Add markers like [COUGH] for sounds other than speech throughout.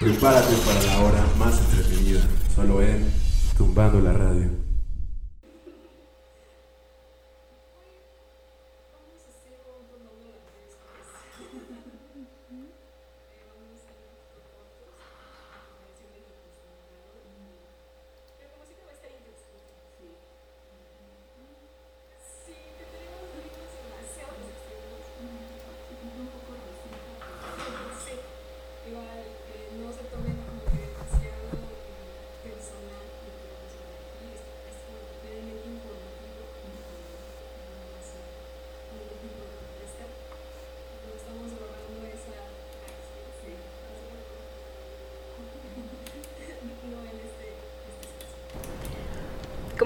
Prepárate para la hora más entretenida, solo en Tumbando la Radio.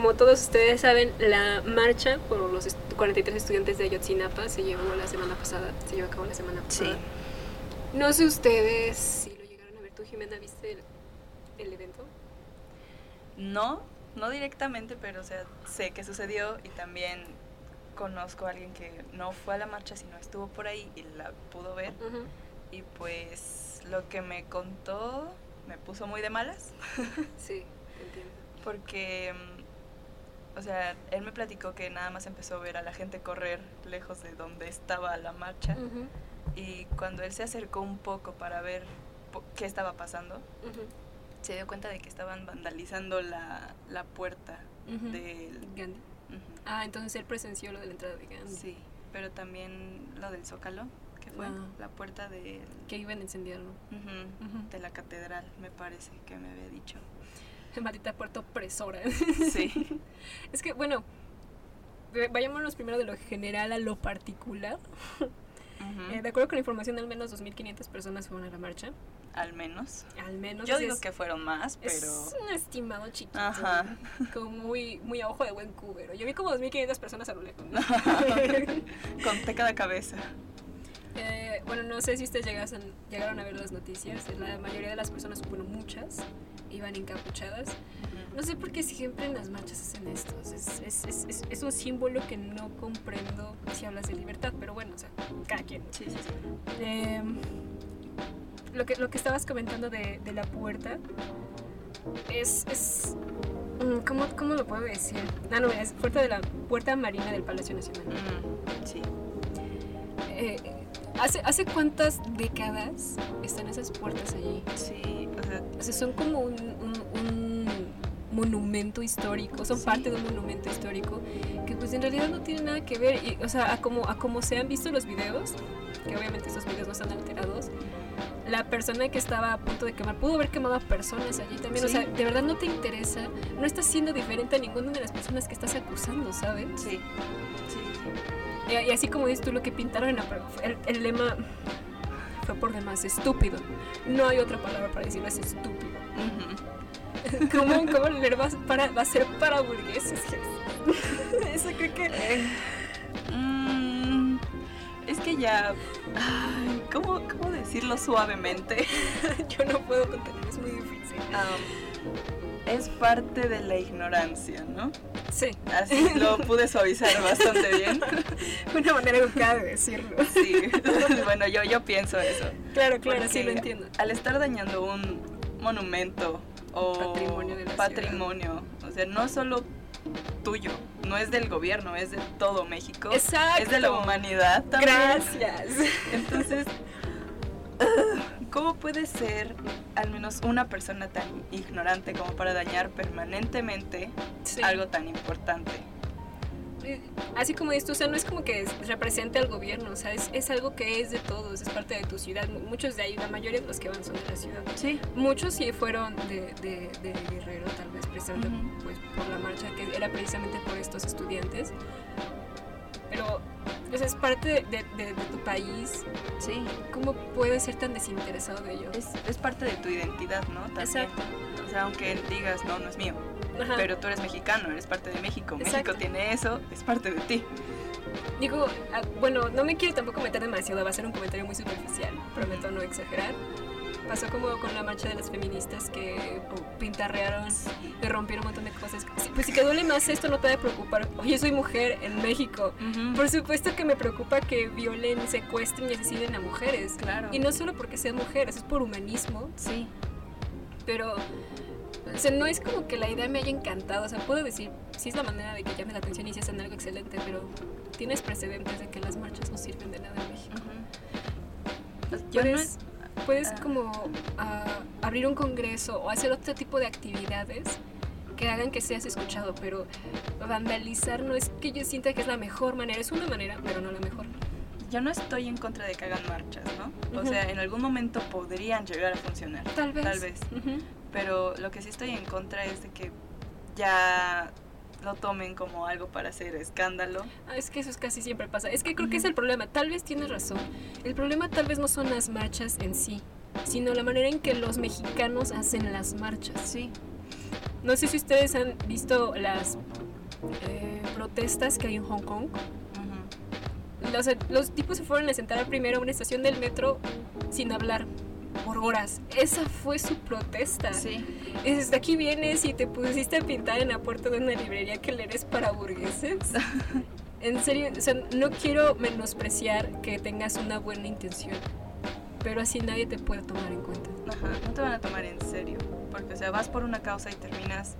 Como todos ustedes saben, la marcha por los est- 43 estudiantes de Ayotzinapa se llevó la semana pasada, se llevó a cabo la semana pasada. No sé ustedes si lo llegaron a ver. ¿Tú, Jimena, viste el, el evento? No, no directamente, pero o sea, sé que sucedió y también conozco a alguien que no fue a la marcha, sino estuvo por ahí y la pudo ver. Ujú. Y pues lo que me contó me puso muy de malas, Sí, [LAUGHS] entiendo. porque, mm, o sea, él me platicó que nada más empezó a ver a la gente correr lejos de donde estaba la marcha. Y cuando él se acercó un poco para ver po- qué estaba pasando, se dio cuenta de que estaban vandalizando la, la puerta del... Gandhi. Ah, entonces él presenció lo de la entrada de Gandhi. Sí, pero también lo del Zócalo, que fue Ah. la puerta del- Que iban a incendiarlo. de la catedral, me parece que me había dicho. Maldita puerta opresora. Sí. [LAUGHS] Es que, bueno, vayámonos primero de lo general a lo particular. Ujú. Eh, de acuerdo con la información, al menos 2.500 personas fueron a la marcha. Al menos. Al menos. Yo es- digo que fueron más, pero... Es un estimado chiquito. Ajá. Como muy, muy a ojo de buen cubero. Yo vi como 2.500 personas a lo lejos. [LAUGHS] Conté cada cabeza. Eh, bueno, no sé si ustedes llegaron a ver las noticias. La mayoría de las personas, bueno, muchas, iban encapuchadas. No sé por qué siempre en las marchas hacen esto. Es, es, es, es, un símbolo que no comprendo si hablas de libertad, pero bueno, o sea, cada quien. Sí, sí, sí. Eh, lo, que, lo que estabas comentando de, de la puerta es. es mm, ¿cómo, ¿Cómo lo puedo decir? Ah, no, es puerta de la puerta marina del Palacio Nacional. Mm, sí. Eh, ¿hace, ¿Hace cuántas décadas están esas puertas allí? Sí, o sea, O sea, son como un, un- un monumento histórico, son Sí. parte de un monumento histórico que pues en realidad no tiene nada que ver. Y, o sea, a como, a como se han visto los videos, que obviamente esos videos no están alterados, la persona que estaba a punto de quemar pudo haber quemado a personas allí también. O Sí. sea, de verdad no te interesa, no estás siendo diferente a ninguna de las personas que estás acusando, ¿sabes? sí. Y, y así como dices tú, lo que pintaron en la el, el lema fue por demás estúpido. No hay otra palabra para decirlo, es estúpido. ¿Cómo, cómo le va, para, va a ser para burgueses? [LAUGHS] Eso creo que... Mm, es que ya. ay, ¿cómo, ¿Cómo decirlo suavemente? [LAUGHS] Yo no puedo contener, es muy difícil. Am, es parte de la ignorancia, ¿no? Sí, Así lo pude suavizar bastante bien. [LAUGHS] una manera educada de decirlo. Sí, [LAUGHS] bueno, yo, yo pienso eso. Claro, claro, sí Porque lo entiendo. Al estar dañando un monumento o Patrimonio de la patrimonio, o sea, no solo tuyo, no es del gobierno, es de todo México. Exacto. Es de la humanidad también. Gracias. Entonces, [LAUGHS] [LAUGHS] ¿cómo puede ser al menos una persona tan ignorante como para dañar permanentemente Sí. algo tan importante? Eh, Así como esto, o sea, no es como que es- represente al gobierno, o sea, es, es algo que es de todos, es parte de tu ciudad. Mu- Muchos de ahí, la mayoría de los que van son de la ciudad. Sí. Muchos sí fueron de, de, de Guerrero, tal vez precisamente pues, por la marcha, que era precisamente por estos estudiantes. Pero, o sea, es parte de, de- de- de tu país. Sí. ¿Cómo puedes ser tan desinteresado de ello? Es, es parte de tu identidad, ¿no? También. Exacto. O sea, aunque digas, no, no es mío. Ajá. Pero tú eres mexicano, eres parte de México. Exacto. México tiene eso, es parte de ti. Digo, ah, bueno, no me quiero tampoco meter demasiado, va a ser un comentario muy superficial, prometo no exagerar. Pasó como con la marcha de las feministas que pintarrearon y rompieron un montón de cosas. Pues si te duele más esto, no te debe preocupar. Oye, soy mujer en México. Ujú. Por supuesto que me preocupa que violen, secuestren y asesinen a mujeres. Claro. Y no solo porque sean mujeres, es por humanismo. Sí. Pero, o sea, no es como que la idea me haya encantado. O sea, puedo decir, sí es la manera de que llame la atención y si hacen algo excelente, pero tienes precedentes de que las marchas no sirven de nada en México. Ujú. Pues, Puedes, bueno, es- puedes ah. como ah, abrir un congreso o hacer otro tipo de actividades que hagan que seas escuchado, pero vandalizar no es que yo sienta que es la mejor manera, es una manera, pero no la mejor. yo no estoy en contra de que hagan marchas, ¿no? O sea, en algún momento podrían llegar a funcionar. Tal vez. Tal vez. Pero lo que sí estoy en contra es de que ya lo tomen como algo para hacer escándalo. Ah, es que eso es casi siempre pasa. Es que creo que es el problema. Tal vez tienes razón. El problema tal vez no son las marchas en sí, sino la manera en que los mexicanos hacen las marchas. Sí. No sé si ustedes han visto las eh, protestas que hay en Hong Kong. Los, los tipos se fueron a sentar primero a una estación del metro sin hablar por horas. Esa fue su protesta. Sí. Es, aquí vienes y te pusiste a pintar en la puerta de una librería que le eres para burgueses. [LAUGHS] En serio, o sea, no quiero menospreciar que tengas una buena intención, pero así nadie te puede tomar en cuenta. Ajá, no te van a tomar en serio. Porque, o sea, vas por una causa y terminas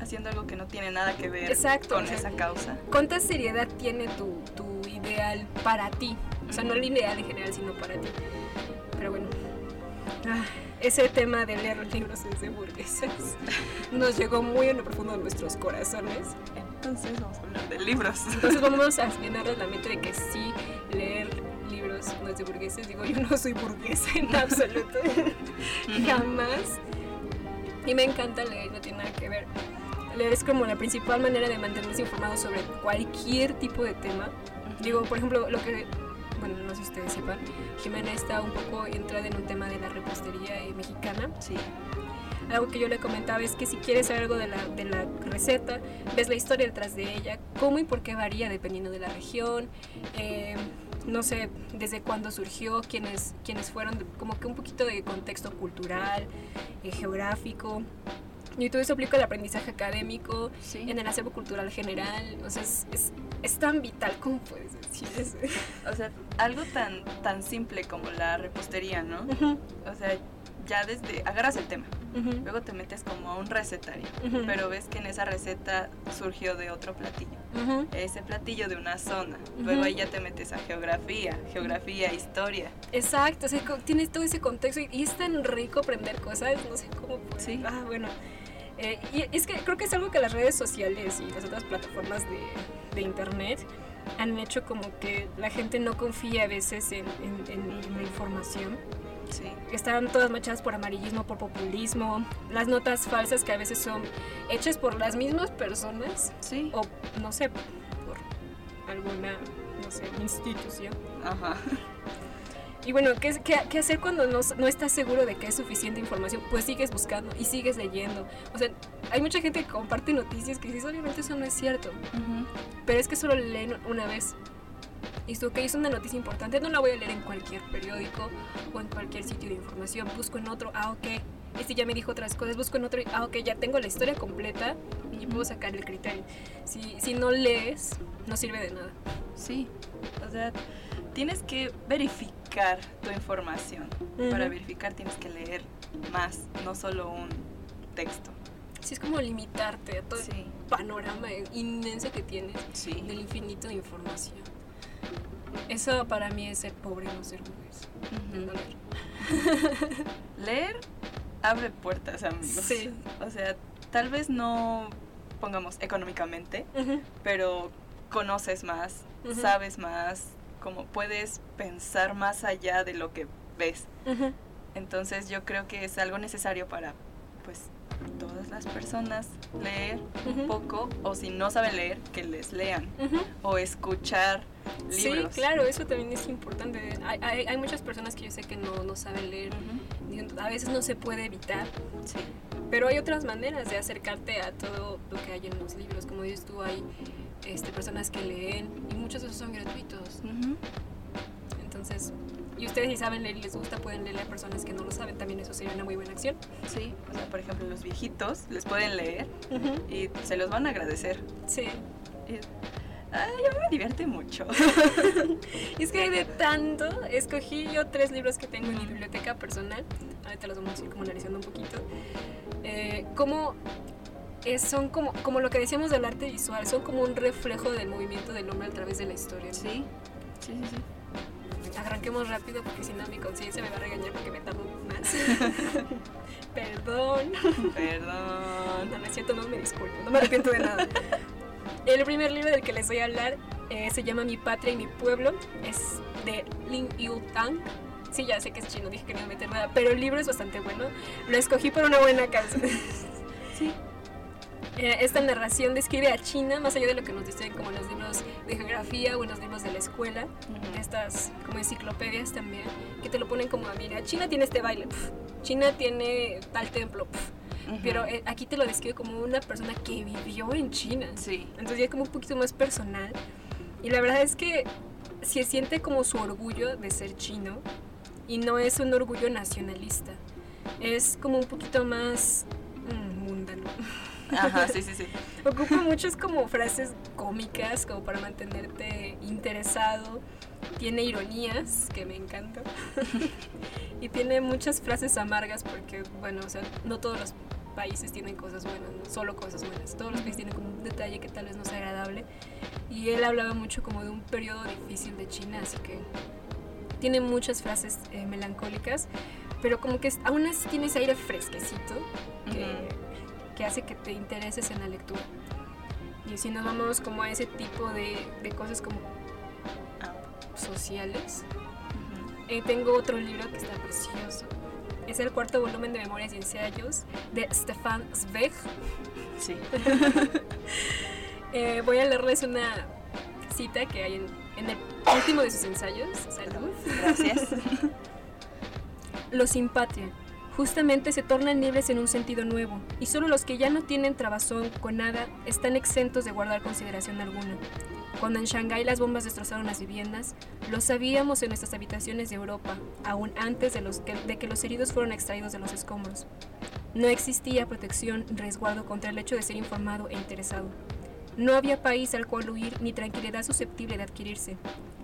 haciendo algo que no tiene nada que ver Exacto, con o sea, esa causa. ¿Cuánta seriedad tiene tu, tu ideal para ti? O sea, no el ideal en general, sino para ti. Pero bueno, ah, ese tema de leer libros desde burgueses nos llegó muy en lo profundo de nuestros corazones. Entonces vamos a hablar de libros. Entonces vamos a llenarles la mente de que sí, leer libros no es de burgueses. Digo, yo no soy burguesa en absoluto. [LAUGHS] Jamás. Y me encanta leer, no tiene nada que ver. Leer es como la principal manera de mantenerse informado sobre cualquier tipo de tema. Digo, por ejemplo, lo que, bueno, no sé si ustedes sepan, Jimena está un poco entrada en un tema de la repostería eh, mexicana. Sí. Algo que yo le comentaba es que si quieres saber algo de la, de la receta, ves la historia detrás de ella, cómo y por qué varía dependiendo de la región, eh, no sé, desde cuándo surgió, quiénes, quiénes fueron, como que un poquito de contexto cultural, eh, geográfico. Y todo eso aplica al aprendizaje académico, Sí. en el acervo cultural general. O sea, es, es, es tan vital como puedes decir eso. O sea, algo tan, tan simple como la repostería, ¿no? O sea, ya desde, agarras el tema, luego te metes como a un recetario, pero ves que en esa receta surgió de otro platillo, ese platillo de una zona, luego ahí ya te metes a geografía, geografía, historia. Exacto, o sea, tienes todo ese contexto y, y es tan rico aprender cosas, no sé cómo. Sí. Ah, bueno. Eh, y es que creo que es algo que las redes sociales y las otras plataformas de, de internet han hecho como que la gente no confía a veces en, en- en- en la información. Sí. Están todas manchadas por amarillismo, por populismo, las notas falsas que a veces son hechas por las mismas personas Sí. o no sé, por alguna, no sé, institución. Ajá. Y bueno, ¿qué, qué, qué hacer cuando no, no estás seguro de que es suficiente información? Pues sigues buscando y sigues leyendo. O sea, hay mucha gente que comparte noticias que dices, obviamente eso no es cierto. Ujú. Pero es que solo leen una vez. Y esto, ok, es una noticia importante, no la voy a leer en cualquier periódico o en cualquier sitio de información. Busco en otro, ah, ok, este ya me dijo otras cosas, busco en otro, ah, ok, ya tengo la historia completa y puedo sacar el criterio. Si, si no lees, no sirve de nada. Sí. O sea, tienes que verificar tu información. Para Ujú. verificar tienes que leer más, no solo un texto. Sí, es como limitarte a todo el Sí. panorama inmenso que tienes Sí. del infinito de información. Eso para mí es ser pobre, no ser el Ujú. no leer. [LAUGHS] Leer abre puertas, amigos. Sí. O sea, tal vez no pongamos económicamente, pero conoces más, sabes más, como puedes pensar más allá de lo que ves. Ujú. Entonces yo creo que es algo necesario para, pues, todas las personas leer Ujú. un poco, o si no saben leer, que les lean, Ujú. o escuchar libros. Sí, claro, eso también es importante. Hay, hay, hay muchas personas que yo sé que no, no saben leer. A veces no se puede evitar, Sí. pero hay otras maneras de acercarte a todo lo que hay en los libros. Como dices tú, hay este, personas que leen y muchos de esos son gratuitos. Ujú. Entonces, y ustedes si saben leer y les gusta, pueden leerle a personas que no lo saben, también eso sería una muy buena acción. Sí, o sea, por ejemplo, los viejitos les pueden leer y se los van a agradecer. Sí. Y, ay, a mí me divierte mucho. Y [LAUGHS] es que hay de tanto. Escogí yo tres libros que tengo en mi biblioteca personal. Ahorita los vamos a ir como analizando un poquito. Eh, como son como, como lo que decíamos del arte visual, son como un reflejo del movimiento del hombre a través de la historia. Sí, sí, sí. sí. Arranquemos rápido porque si no mi conciencia me va a regañar porque me tardo más. [LAUGHS] Perdón. Perdón. No, es cierto, no me disculpo, no me arrepiento de nada. El primer libro del que les voy a hablar eh, se llama Mi patria y mi pueblo. Es de Lin Yu Tang. Sí, ya sé que es chino, dije que no iba a meter nada, pero el libro es bastante bueno. Lo escogí por una buena causa. [LAUGHS] Sí. Eh, esta narración describe a China más allá de lo que nos dicen como los libros de geografía o en los libros de la escuela, estas como enciclopedias también, que te lo ponen como, mira, China tiene este baile, pf, China tiene tal templo, pf, pero eh, aquí te lo describe como una persona que vivió en China. Sí. Entonces ya es como un poquito más personal. Y la verdad es que se siente como su orgullo de ser chino y no es un orgullo nacionalista. Es como un poquito más mm, mundano. [LAUGHS] Ajá, sí, sí, sí. Ocupa muchas como frases cómicas como para mantenerte interesado. Tiene ironías que me encantan. y tiene muchas frases amargas porque, bueno, o sea, no todos los países tienen cosas buenas, no solo cosas buenas. Todos los países tienen como un detalle que tal vez no sea agradable. Y él hablaba mucho como de un periodo difícil de China, así que tiene muchas frases eh, melancólicas, pero como que aún así tiene ese aire fresquecito que. Que hace que te intereses en la lectura. Y si nos vamos como a ese tipo de, de cosas como Ah, sociales, ujú. eh, tengo otro libro que está precioso. Es el cuarto volumen de Memorias y Ensayos de Stefan Zweig. Sí. [LAUGHS] Eh, voy a leerles una cita que hay en, en el último de sus ensayos. Salud. Gracias. [LAUGHS] Los sin patria. Justamente se tornan libres en un sentido nuevo, y solo los que ya no tienen trabazón con nada están exentos de guardar consideración alguna. Cuando en Shanghái las bombas destrozaron las viviendas, lo sabíamos en nuestras habitaciones de Europa, aún antes de, que los heridos fueron extraídos de los escombros. No existía protección, resguardo contra el hecho de ser informado e interesado. No había país al cual huir ni tranquilidad susceptible de adquirirse.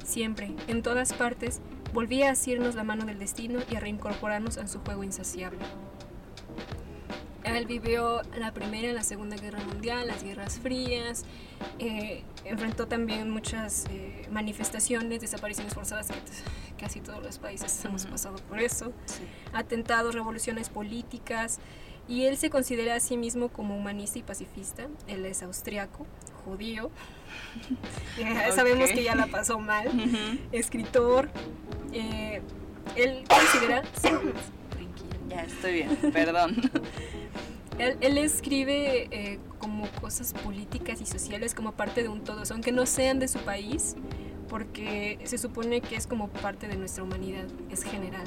Siempre, en todas partes, volvía a asirnos la mano del destino y a reincorporarnos a su juego insaciable. Él vivió la Primera y la Segunda Guerra Mundial, las Guerras Frías, eh, enfrentó también muchas eh, manifestaciones, desapariciones forzadas, que casi todos los países hemos pasado por eso, Sí. atentados, revoluciones políticas, y él se considera a sí mismo como humanista y pacifista. Él es austriaco, judío, Eh, [LAUGHS] sabemos que ya la pasó mal Ujú. escritor. eh, él considera. [COUGHS] Tranquilo. Ya estoy bien, perdón. [LAUGHS] Él, él escribe eh, como cosas políticas y sociales como parte de un todo, aunque no sean de su país, porque se supone que es como parte de nuestra humanidad, es general,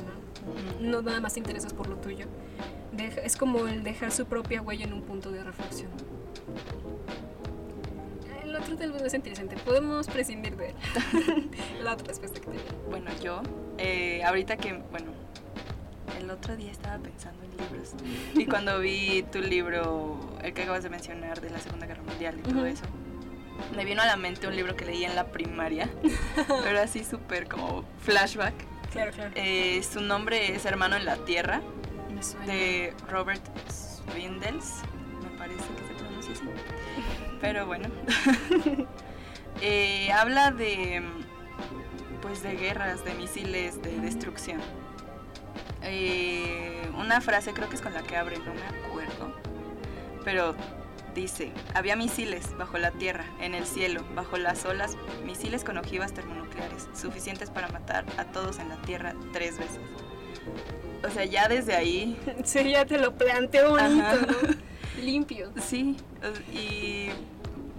¿no? No nada más te interesas por lo tuyo. Deja- es como el dejar su propia huella en un punto de reflexión. Otro tal vez no es interesante, podemos prescindir de él. [LAUGHS] La otra respuesta que tenía. Bueno, yo, eh, ahorita que, bueno, el otro día estaba pensando en libros. Y cuando vi tu libro, el que acabas de mencionar de la Segunda Guerra Mundial y todo Ujú. eso, me vino a la mente un libro que leí en la primaria, [LAUGHS] pero así súper como flashback. Claro, claro. Eh, su nombre es Hermano en la Tierra, de Robert Swindles, me parece que se pronuncia así. Pero bueno, [LAUGHS] Eh, habla de pues de guerras, de misiles, de destrucción. Eh, una frase creo que es con la que abre, no me acuerdo, pero dice, había misiles bajo la tierra, en el cielo, bajo las olas, misiles con ojivas termonucleares, suficientes para matar a todos en la tierra tres veces. O sea, ya desde ahí [LAUGHS] Sí, ya te lo planteo bonito. Limpio. Sí, y,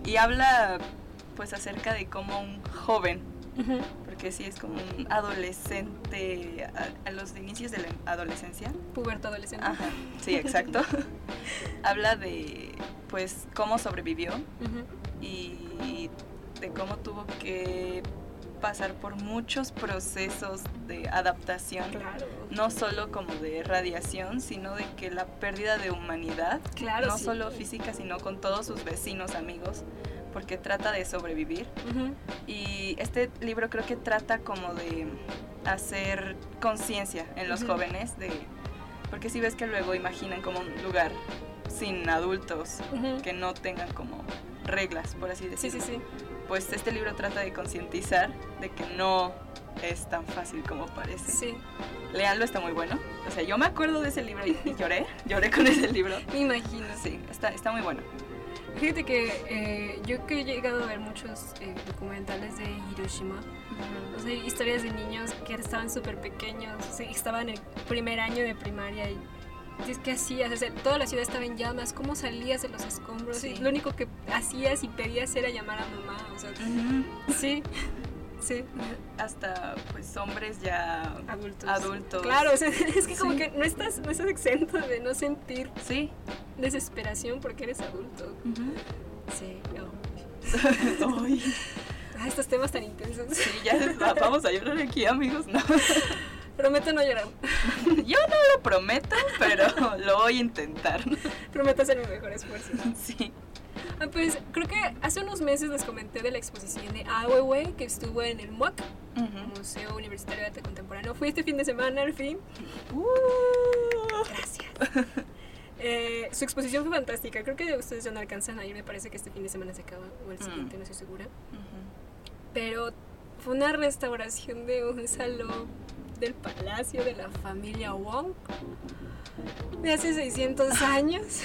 y habla pues acerca de cómo un joven, porque sí es como un adolescente a, a los inicios de la adolescencia, Puberto adolescente. ajá, sí, exacto, [LAUGHS] habla de pues cómo sobrevivió y de cómo tuvo que pasar por muchos procesos de adaptación, Claro. no solo como de radiación, sino de que la pérdida de humanidad, Claro, no sí. solo física, sino con todos sus vecinos, amigos, porque trata de sobrevivir. Y este libro creo que trata como de hacer conciencia en los jóvenes de porque si ves que luego imaginan como un lugar sin adultos que no tengan como reglas, por así Sí, decirlo. sí, sí. Pues este libro trata de concientizar de que no es tan fácil como parece. Sí, Leanlo, está muy bueno. O sea, yo me acuerdo de ese libro y, y lloré, [LAUGHS] lloré con ese libro. me imagino. Sí, está, está muy bueno. Fíjate que eh, yo que he llegado a ver muchos eh, documentales de Hiroshima, o sea, historias de niños que estaban súper pequeños, o sea, estaban en el primer año de primaria y que hacías, o sea, toda la ciudad estaba en llamas, cómo salías de los escombros, Sí. Lo único que hacías y pedías era llamar a mamá, o sea, sí, sí, Hasta pues hombres ya adultos. adultos. Claro, o sea, [LAUGHS] es que como Sí. que no estás, no estás exento de no sentir Sí. desesperación porque eres adulto. Sí, no. [LAUGHS] Ay, Ah, estos temas tan intensos. sí, ya va- vamos a llorar aquí, amigos. No. [LAUGHS] Prometo no llorar. [LAUGHS] Yo no lo prometo, pero [LAUGHS] lo voy a intentar. Prometo hacer mi mejor esfuerzo. Sí. Ah, pues creo que hace unos meses les comenté de la exposición de Awewey que estuvo en el MUAC, Museo Universitario de Arte Contemporáneo. Fui este fin de semana, al fin. Uh. Gracias. Eh, su exposición fue fantástica. Creo que ustedes ya no alcanzan a ir. Me parece que este fin de semana se acaba. O el Mm. siguiente, no estoy segura. Pero fue una restauración de un salón del palacio de la familia Wong de hace 600 años. [LAUGHS]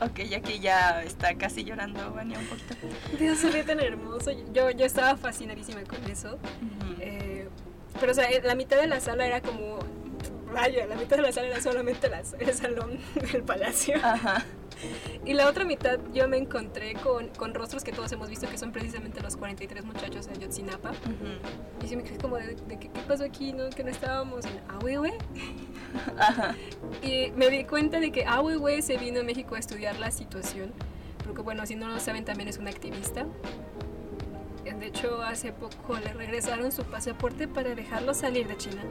Ok, ya que ya está casi llorando, Vania, un poquito. Dios, se ve tan hermoso. Yo, yo estaba fascinadísima con eso. Eh, pero, o sea, la mitad de la sala era como. Vaya, la mitad de la sala era solamente las- el salón [LAUGHS] del palacio. Ajá. Y la otra mitad yo me encontré con, con rostros que todos hemos visto que son precisamente los 43 muchachos de Ayotzinapa. Ujú. Y sí me quedé como de, de que, qué pasó aquí, ¿no? Que no estábamos en Ahuehue. [LAUGHS] Y me di cuenta de que Ahuehue se vino a México a estudiar la situación. Porque bueno, si no lo saben, también es un activista. De hecho, hace poco le regresaron su pasaporte para dejarlo salir de China.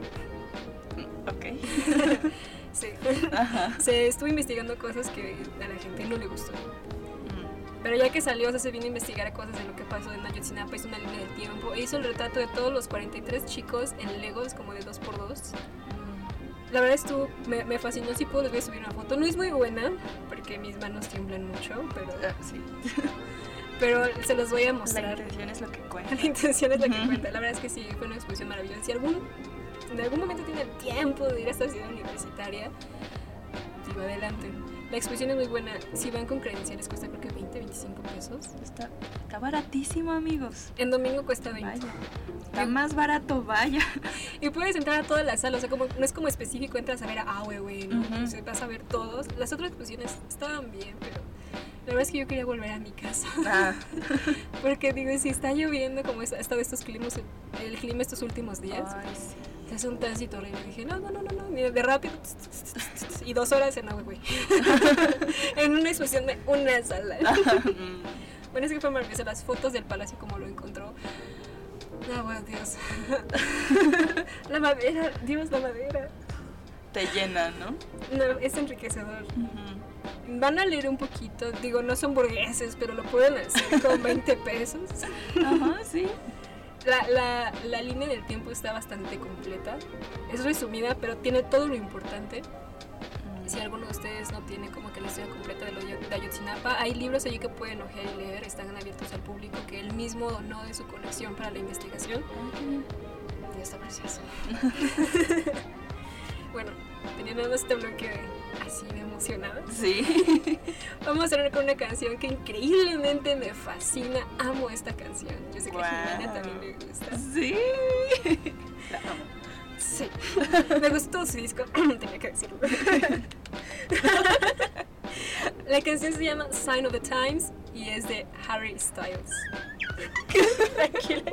[LAUGHS] Ok. [LAUGHS] Sí. Ajá. Se estuvo investigando cosas que a la gente no le gustó. Mm. Pero ya que salió, o sea, se vino a investigar cosas de lo que pasó en Ayotzinapa, hizo una línea del tiempo, e hizo el retrato de todos los 43 chicos en Legos, como de 2x2. La verdad estuvo, me, me fascinó, si puedo les voy a subir una foto. No es muy buena, porque mis manos tiemblan mucho, pero, Ah, sí. [LAUGHS] pero se los voy a La mostrar. intención es lo que cuenta. La intención es la que cuenta. La verdad es que sí, fue una exposición maravillosa. Si algún, en algún momento tienen tiempo de ir a esta ciudad universitaria, digo, adelante. La exposición es muy buena. Si van con credenciales cuesta creo que 20, 25 pesos. Está, está baratísimo, amigos. En domingo cuesta 20. Vaya. Está más barato, vaya. [LAUGHS] Y puedes entrar a todas las salas, o sea, como, no es como específico, entras a ver a Awe, güey, ¿no? O sea, vas a ver todos. Las otras exposiciones estaban bien, pero la verdad es que yo quería volver a mi casa. Ah. [LAUGHS] Porque digo, si está lloviendo como ha estado estos climas, el clima estos últimos días, Ay, sí. Es un tránsito horrible. Dije, no, no, no, no, no, de rápido. Y dos horas en Awe, güey. [LAUGHS] en una exposición de una sala. Bueno, es que fue maravilloso. Las fotos del palacio, como lo encontró. No, bueno, Dios. [LAUGHS] la madera, Dios, la madera. Te llena, ¿no? No, es enriquecedor. Van a leer un poquito, digo, no son burgueses, pero lo pueden hacer con 20 pesos. Ajá, sí. La, la, la línea del tiempo está bastante completa. Es resumida, pero tiene todo lo importante. Si alguno de ustedes no tiene como que la historia completa de, lo de Ayotzinapa, hay libros allí que pueden ojear y leer, están abiertos al público, que él mismo donó de su colección para la investigación. Y está precioso. [LAUGHS] bueno, tenía nada más este bloque así de emocionada. Sí. [LAUGHS] Vamos a cerrar con una canción que increíblemente me fascina. Amo esta canción. Yo sé que a Jimena también le gusta. Sí. La amo. Sí. Me gustó su disco. [CLEARS THROAT] Tenía que decirlo. [LAUGHS] La canción se llama Sign of the Times y es de Harry Styles. [LAUGHS] Tranquila,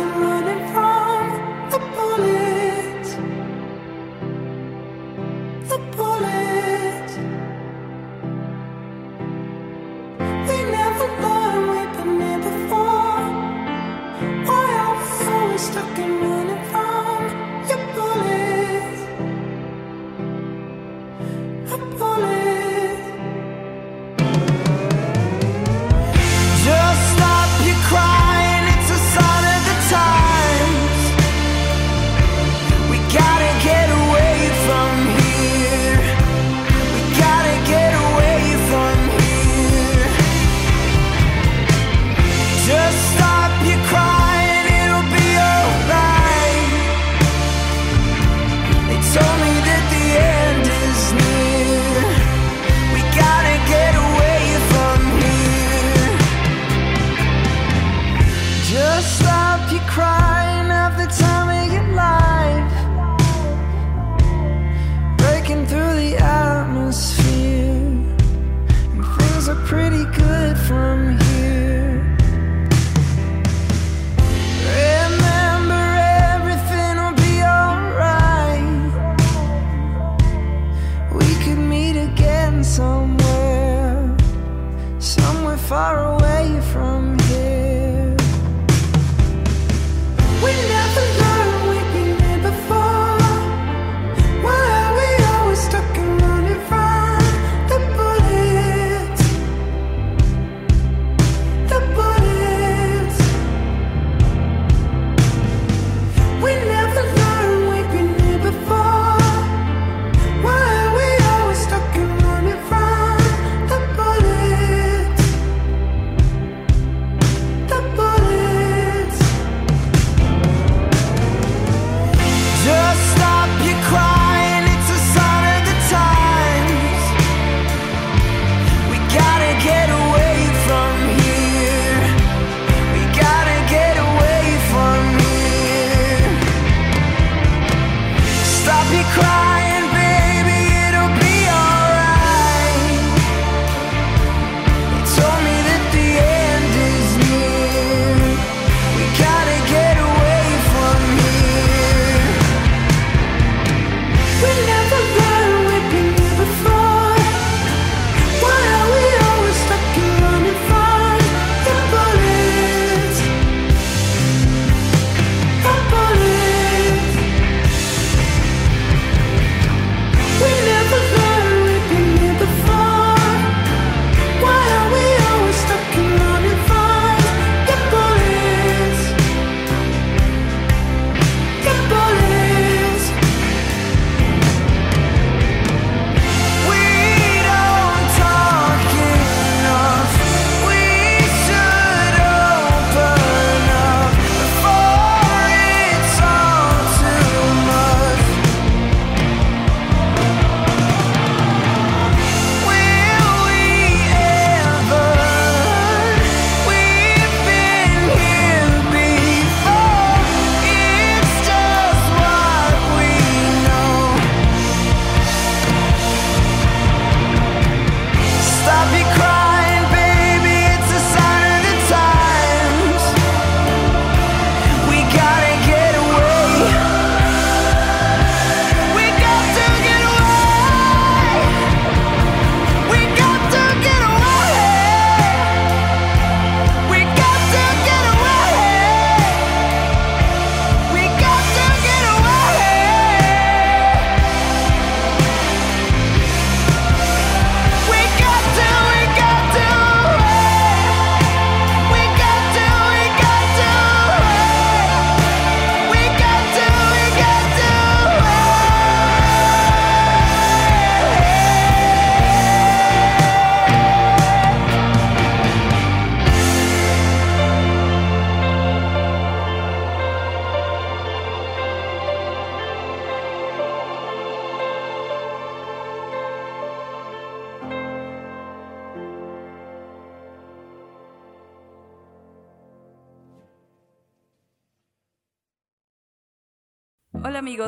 nothing wrong.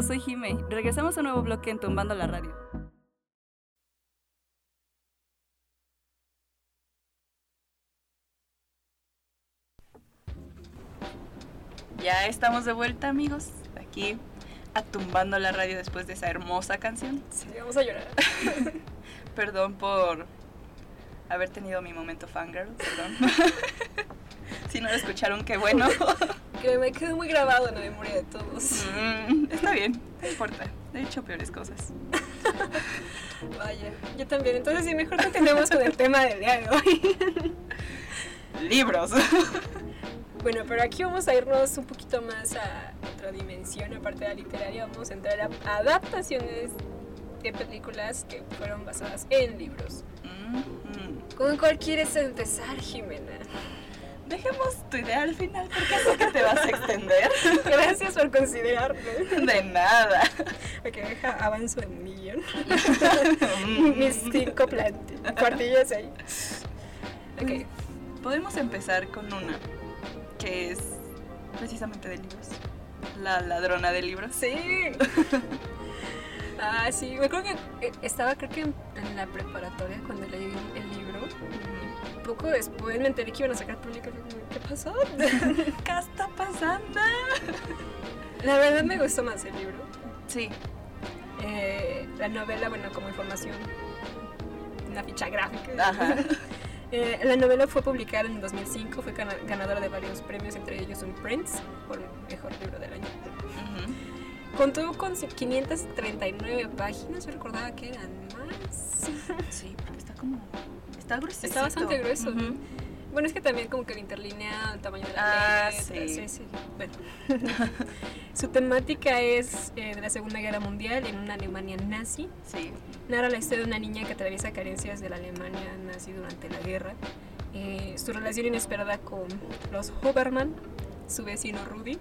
Soy Jime. Regresamos a un nuevo bloque en Tumbando la Radio. Ya estamos de vuelta amigos, aquí a Tumbando la Radio después de esa hermosa canción. Sí, vamos a llorar. [LAUGHS] Perdón por haber tenido mi momento fangirl, perdón. [LAUGHS] si no lo escucharon, qué bueno. [LAUGHS] Que me quedó muy grabado en la memoria de todos. Mm, está bien, no importa. He hecho peores cosas. Vaya, yo también. Entonces sí, mejor continuemos con el tema del día de hoy. [LAUGHS] Libros. Bueno, pero aquí vamos a irnos un poquito más a otra dimensión, aparte de la literaria, vamos a entrar a adaptaciones de películas que fueron basadas en libros. Mm, ¿Con cuál quieres empezar, Jimena? Dejemos tu idea al final porque sé que te vas a extender. [LAUGHS] Gracias por considerarme. De nada. Ok, deja, avanzo en mi guion. [LAUGHS] Mis cinco cuartillas ahí. Ok, Podemos empezar con una que es precisamente de libros. La ladrona de libros. sí. Ah, sí, me acuerdo que eh, estaba creo que en la preparatoria cuando leí el libro. Poco después me enteré que iban a sacar como, ¿Qué pasó? [LAUGHS] ¿Qué está pasando? [LAUGHS] La verdad me gustó más el libro. Sí. Eh, la novela, bueno, como información, una ficha gráfica. Ajá. [LAUGHS] Eh, la novela fue publicada en 2005, fue gana- ganadora de varios premios, entre ellos un Prince por mejor libro del año. Contó con 539 páginas, yo recordaba que eran más. Sí, porque está como. Está grueso. Está bastante grueso. ¿no? Bueno, es que también como que interlinea el tamaño de la Ah, letra, sí. sí. Bueno. [LAUGHS] Su temática es eh, de la Segunda Guerra Mundial en una Alemania nazi. Sí. Narra la historia de una niña que atraviesa carencias de la Alemania nazi durante la guerra. Eh, su relación inesperada con los Huberman, su vecino Rudy.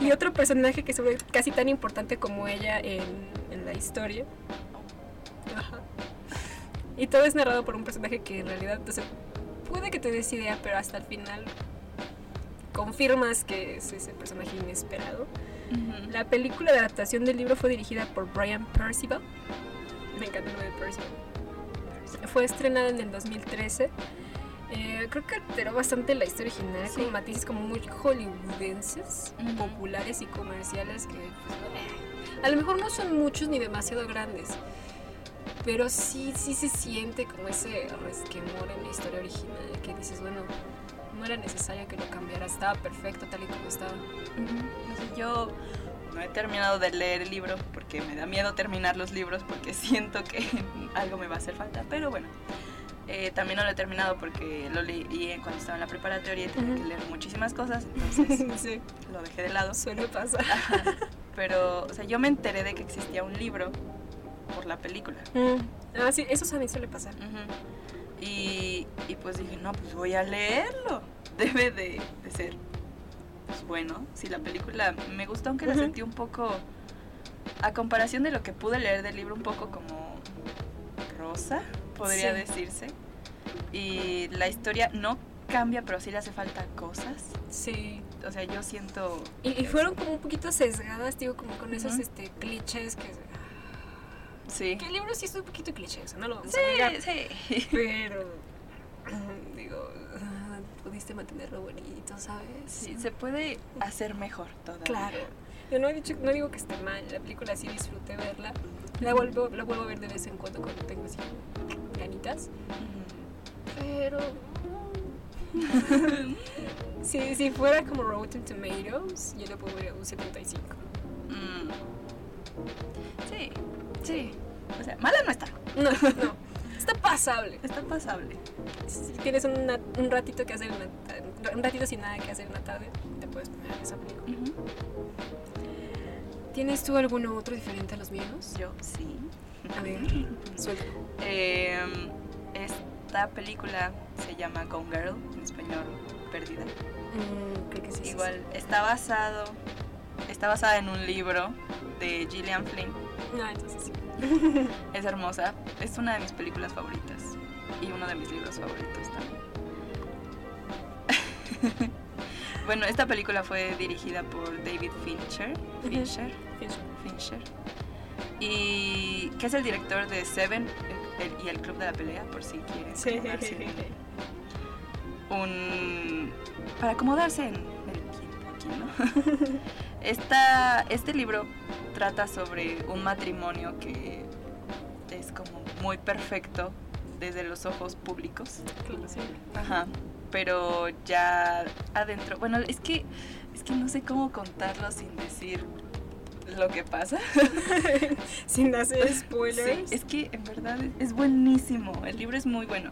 Y otro personaje que es casi tan importante como ella en, en la historia. Ajá. Y todo es narrado por un personaje que en realidad o sea, puede que te des idea, pero hasta el final confirmas que es ese personaje inesperado. Ujú. La película de adaptación del libro fue dirigida por Brian Percival. Me encanta el nombre de Percival. Fue estrenada en el 2013. Eh, creo que alteró bastante la historia original Sí. con matices como muy hollywoodenses, Ujú. populares y comerciales que pues, a lo mejor no son muchos ni demasiado grandes. Pero sí, sí se siente como ese resquemor en la historia original que dices, bueno, no era necesario que lo cambiara, estaba perfecto tal y como estaba. O sea, yo no he terminado de leer el libro porque me da miedo terminar los libros porque [LAUGHS] siento que algo me va a hacer falta. Pero bueno, eh, también no lo he terminado porque lo leí cuando estaba en la preparatoria y tenía Ujú. que leer muchísimas cosas, entonces [LAUGHS] sí, lo dejé de lado. suele pasar. Pero, o sea, yo me enteré de que existía un libro por la película. Mm. Ah, sí, eso a mí suele pasar. Y, y pues dije, no, pues voy a leerlo. [LAUGHS] Debe de, de ser pues bueno. Si la película me gustó, aunque la sentí un poco, a comparación de lo que pude leer del libro, un poco como rosa, podría Sí. decirse. Y la historia no cambia, pero sí le hace falta cosas. Sí. O sea, yo siento... Y, y fueron como un poquito sesgadas, digo, como con esos este, clichés que... Sí. Que el libro sí es un poquito cliché, o sea, no lo vamos Sí, a negar. sí. [LAUGHS] Pero, mm, digo, ah, pudiste mantenerlo bonito, ¿sabes? Sí, se puede hacer mejor todavía. Claro. Yo no, he dicho, no digo que esté mal, la película sí disfruté verla. La vuelvo, la vuelvo a ver de vez en cuando cuando tengo así ganitas. Pero... mm, [LAUGHS] si, si fuera como Rotten Tomatoes, yo le pondría un 75. Mm. Sí, sí. O sea, mala no está. No, no. Está pasable. Está pasable. Si tienes una- un ratito que hacer ta- un ratito sin nada que hacer en la tarde, te puedes poner esa película. Ujú. ¿Tienes tú alguno otro diferente a los míos? Yo sí. A ver, [LAUGHS] suelta. Em, esta película se llama Gone Girl, en español, Perdida. Mm, creo que sí. sí, Igual está basado, está basada en un libro de Gillian Flynn. No, entonces sí. [LAUGHS] Es hermosa, es una de mis películas favoritas y uno de mis libros favoritos también. [LAUGHS] bueno, esta película fue dirigida por David Fincher. Fincher. Fincher. Y que es el director de Seven el- y el Club de la Pelea, por si quieren Sí. un para acomodarse en el tiempo aquí, ¿no? [LAUGHS] Esta, este libro trata sobre un matrimonio que es como muy perfecto desde los ojos públicos. Claro, sí. Ajá. Pero ya adentro, bueno, es que es que no sé cómo contarlo sin decir lo que pasa. [LAUGHS] Sin hacer Sí, spoilers. es que en verdad es- buenísimo. El libro es muy bueno.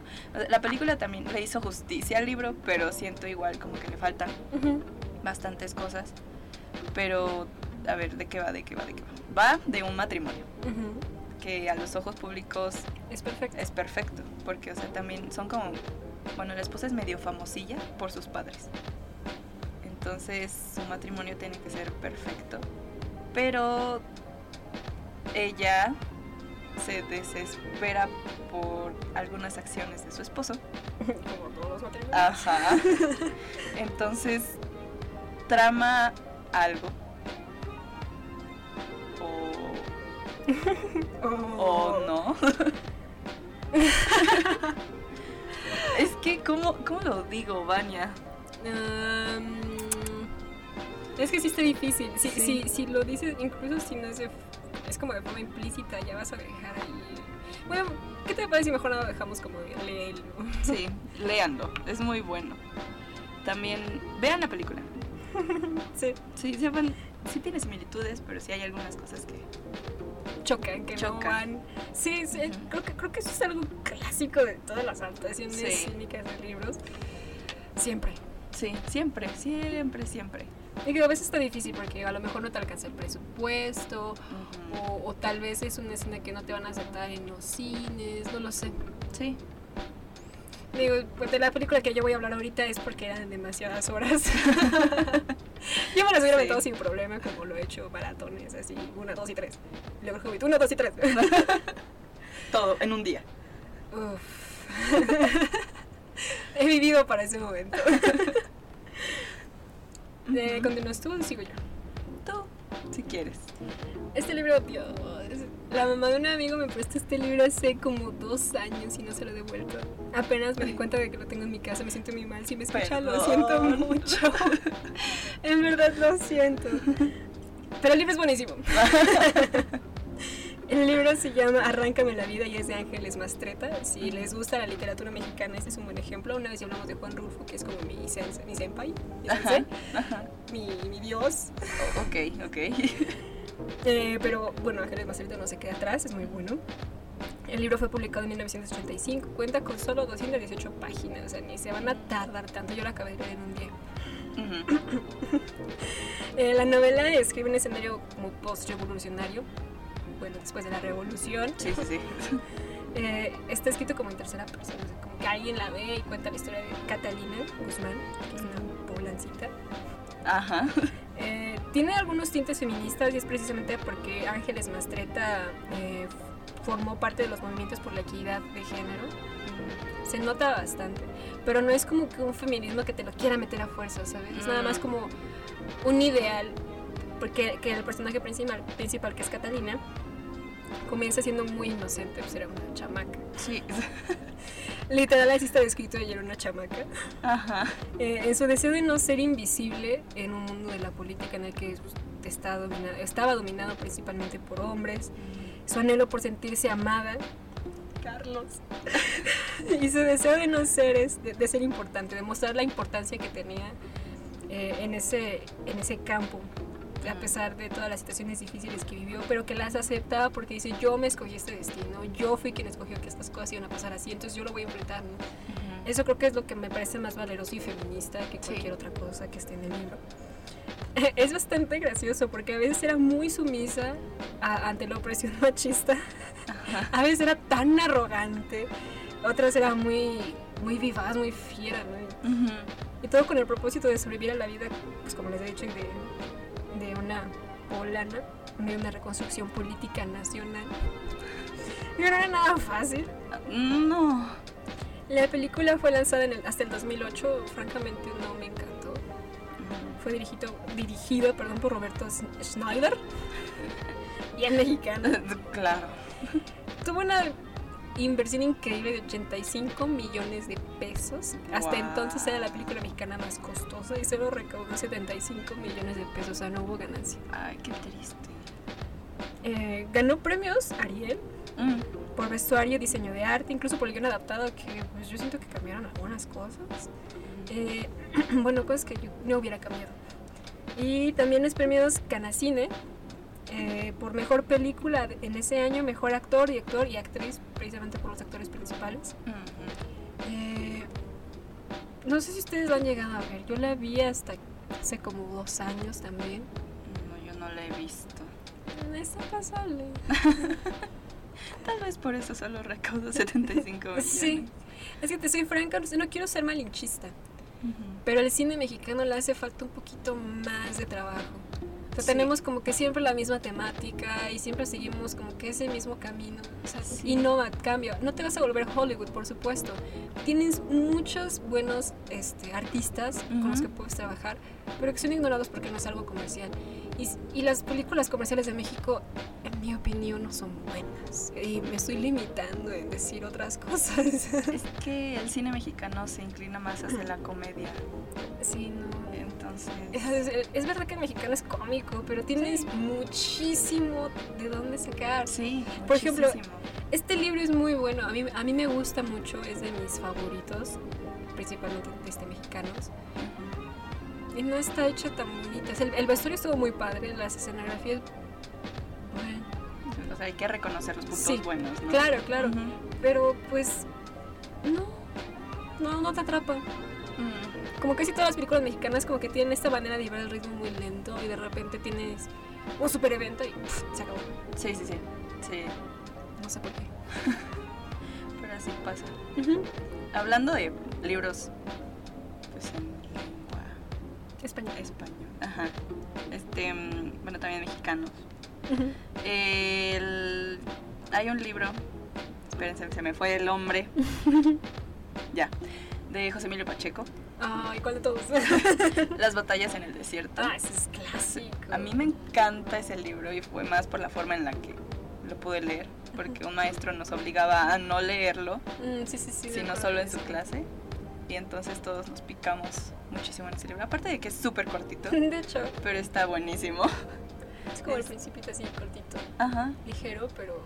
La película también le hizo justicia al libro, pero siento igual como que le faltan bastantes cosas. Pero, a ver, ¿de qué va? ¿De qué va? ¿De qué va? Va de un matrimonio que a los ojos públicos Es perfecto. es perfecto. Porque, o sea, también son como. Bueno, la esposa es medio famosilla por sus padres. Entonces, su matrimonio tiene que ser perfecto. Pero ella se desespera por algunas acciones de su esposo. Como todos los matrimonios. Ajá. [LAUGHS] Entonces, trama algo. O, [LAUGHS] Oh. o no. [LAUGHS] es que, ¿cómo, ¿cómo lo digo, Vania? Um, es que sí está difícil. Si, Sí. si, si lo dices, incluso si no es de, es como de forma implícita, ya vas a dejar ahí. Bueno, ¿qué te parece si mejor no lo dejamos como leerlo? Sí, [LAUGHS] léanlo, es muy bueno. También, vean la película. [LAUGHS] Sí, Sí, sepan, sí tiene similitudes, pero sí hay algunas cosas que... chocan, que no Chocan. van. Sí, sí, creo, que, creo que eso es algo clásico de todas las adaptaciones Sí. cínicas de libros. Siempre. Sí, siempre, siempre, siempre. Y que a veces está difícil porque a lo mejor no te alcanza el presupuesto o, o tal vez es una escena que no te van a aceptar en los cines, no lo sé. Sí, Digo, pues de la película que yo voy a hablar ahorita es porque eran demasiadas horas. [LAUGHS] yo me las hubiera Sí. aventado sin problema, como lo he hecho maratones, así, una, dos y tres. Luego Hobbit, una, dos y tres. [LAUGHS] todo en un día. Uf. [LAUGHS] He vivido para ese momento. Eh, ¿Continúas tú o sigo yo? Tú, si quieres. Este libro, Dios. La mamá de un amigo me prestó este libro hace como dos años y no se lo he devuelto. Apenas me di cuenta de que lo tengo en mi casa, me siento muy mal. Si me escucha, lo siento mucho. [LAUGHS] en verdad lo siento. Pero el libro es buenísimo. [LAUGHS] El libro se llama Arráncame la vida y es de Ángeles Mastreta. Si les gusta la literatura mexicana, este es un buen ejemplo. Una vez ya hablamos de Juan Rulfo, que es como mi, sensei, mi senpai, mi, Ajá, sensei, ajá. mi, mi dios. O- ok, ok. [LAUGHS] Eh, pero bueno, Ángeles Mastreta no se queda atrás, es muy bueno. El libro fue publicado en 1985, cuenta con solo 218 páginas, o sea, ni se van a tardar tanto, yo lo acabé de leer en un día. Ujú. Eh, la novela describe un escenario como post-revolucionario, bueno, después de la revolución. Sí, sí, sí. [LAUGHS] Eh, está escrito como en tercera persona, o sea, como que alguien la ve y cuenta la historia de Catalina Guzmán, que es una poblancita. Ajá. Eh, tiene algunos tintes feministas y es precisamente porque Ángeles Mastreta eh, formó parte de los movimientos por la equidad de género. Se nota bastante, pero no es como que un feminismo que te lo quiera meter a fuerza, ¿sabes? Es nada más Mm. como un ideal, porque que el personaje principal, principal, que es Catalina, comienza siendo muy inocente, pues era una chamaca. Sí. [LAUGHS] Literal, así está descrito, era una chamaca. Ajá. Eh, en su deseo de no ser invisible en un mundo de la política en el que pues, está domina- estaba dominado principalmente por hombres, su anhelo por sentirse amada, Carlos, [LAUGHS] y su deseo de no ser, es, de, de ser importante, de mostrar la importancia que tenía eh, en, ese, en ese campo, a pesar de todas las situaciones difíciles que vivió, pero que las aceptaba porque dice, yo me escogí este destino, yo fui quien escogió que estas cosas iban a pasar así, entonces yo lo voy a enfrentar. ¿no? Eso creo que es lo que me parece más valeroso y feminista que Sí. cualquier otra cosa que esté en el libro. [LAUGHS] Es bastante gracioso porque a veces era muy sumisa a- ante la opresión [LAUGHS] machista. A veces era tan arrogante. Otras era muy, muy vivaz, muy fiera. ¿no? Ujú. Y todo con el propósito de sobrevivir a la vida, pues como les he dicho, de, de una poblana, de una reconstrucción política nacional. Y no era nada fácil. No. La película fue lanzada en el- hasta el 2008, francamente no me encantó. fue dirigido, dirigido perdón, por Roberto Schneider. Y es mexicano. [LAUGHS] claro. Tuvo una inversión increíble de 85 millones de pesos. Hasta Wow. entonces era la película mexicana más costosa y solo recaudó 75 millones de pesos. O sea, no hubo ganancia. Ay, qué triste. Eh, ganó premios Ariel Mm, por vestuario, diseño de arte, incluso por el guion adaptado, que pues yo siento que cambiaron algunas cosas. Eh, [CLEARS THROAT] bueno, cosas que yo no hubiera cambiado. Y también los premios Canacine eh, por mejor película en ese año, mejor actor, director y actriz, precisamente por los actores principales. Eh, no sé si ustedes lo han llegado a ver, yo la vi hasta hace como dos años también. No, yo no la he visto. Está pasable. [LAUGHS] Tal vez por eso solo recaudo 75 millones. Sí, es que te soy franca, no no quiero ser malinchista. Pero al cine mexicano le hace falta un poquito más de trabajo. O sea, Sí. tenemos como que siempre la misma temática y siempre seguimos como que ese mismo camino. O sea, Sí. y no cambia. No te vas a volver Hollywood, por supuesto. Tienes muchos buenos este, artistas con los que puedes trabajar, pero que son ignorados porque no es algo comercial. Y, las películas comerciales de México, mi opinión, no son buenas. Y me estoy limitando en decir otras cosas. [LAUGHS] Es que el cine mexicano se inclina más hacia la comedia. sí, no. Entonces. Es, es verdad que el mexicano es cómico, pero tienes muchísimo de dónde sacar. Sí, Por ejemplo, muchísimo. Este libro es muy bueno, a mí, a mí me gusta mucho, es de mis favoritos, principalmente este, mexicanos. Y no está hecho tan bonita. El, el vestuario estuvo muy padre, las escenografías... Bueno, O sea, hay que reconocer los puntos Sí, buenos, ¿no? claro, claro. Pero pues... No, no, no te atrapa. Mm, Como casi todas las películas mexicanas como que tienen esta manera de llevar el ritmo muy lento y de repente tienes un super evento y pff, se acabó. Sí, sí, sí. Sí, No sé por qué. [LAUGHS] pero así pasa. Hablando de libros, pues en lengua Español. español. Ajá. Este, mm, bueno, también mexicanos. [LAUGHS] El- hay un libro, espérense, se me fue el hombre. [LAUGHS] ya. De José Emilio Pacheco, Ay, ¿cuál de todos? [LAUGHS] Las batallas en el desierto. ah, ese es clásico. A mí me encanta ese libro y fue más por la forma en la que lo pude leer, porque un maestro nos obligaba a no leerlo, Mm, sí, sí, sí. sino solo en su clase. Y entonces todos nos picamos muchísimo en ese libro. Aparte de que es súper cortito. De hecho, pero está buenísimo. Es como el principito así cortito, Ajá. ligero, pero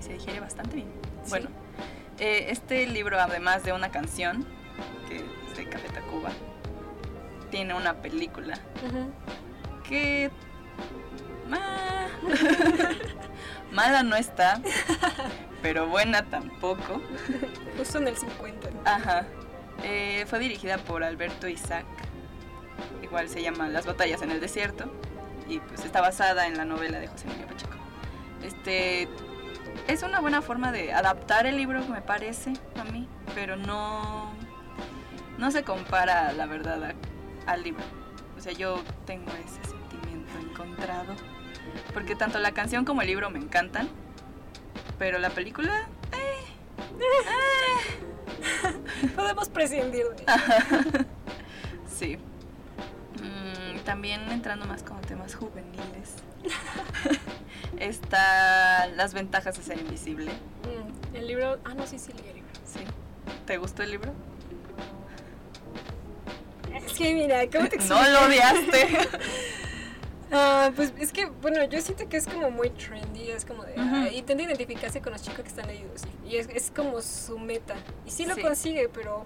se digiere bastante bien. Sí. Bueno, eh, este libro, además de una canción, que es de Café Tacuba, tiene una película ujú. que... ah, [LAUGHS] Mala no está, pero buena tampoco. justo en el 50. Ajá. Eh, fue dirigida por Alberto Isaac. Igual se llama Las batallas en el desierto. Y pues está basada en la novela de José Emilio Pacheco. Este es una buena forma de adaptar el libro, me parece a mí, pero no no se compara la verdad a- al libro. O sea, yo tengo ese sentimiento encontrado, porque tanto la canción como el libro me encantan, pero la película [LAUGHS] Podemos prescindir de [LAUGHS] Sí. También entrando más como temas juveniles. [LAUGHS] Está las ventajas de ser invisible. Mm, El libro. Ah, no, sí, sí, leí el libro. Sí. ¿Te gustó el libro? Es que mira, ¿cómo te [LAUGHS] No explico? lo odiaste. [LAUGHS] Ah, pues es que, bueno, yo siento que es como muy trendy, es como de... Ah, intenta identificarse con los chicos que están leídos y, y es, es como su meta. Y sí lo Sí. consigue, pero...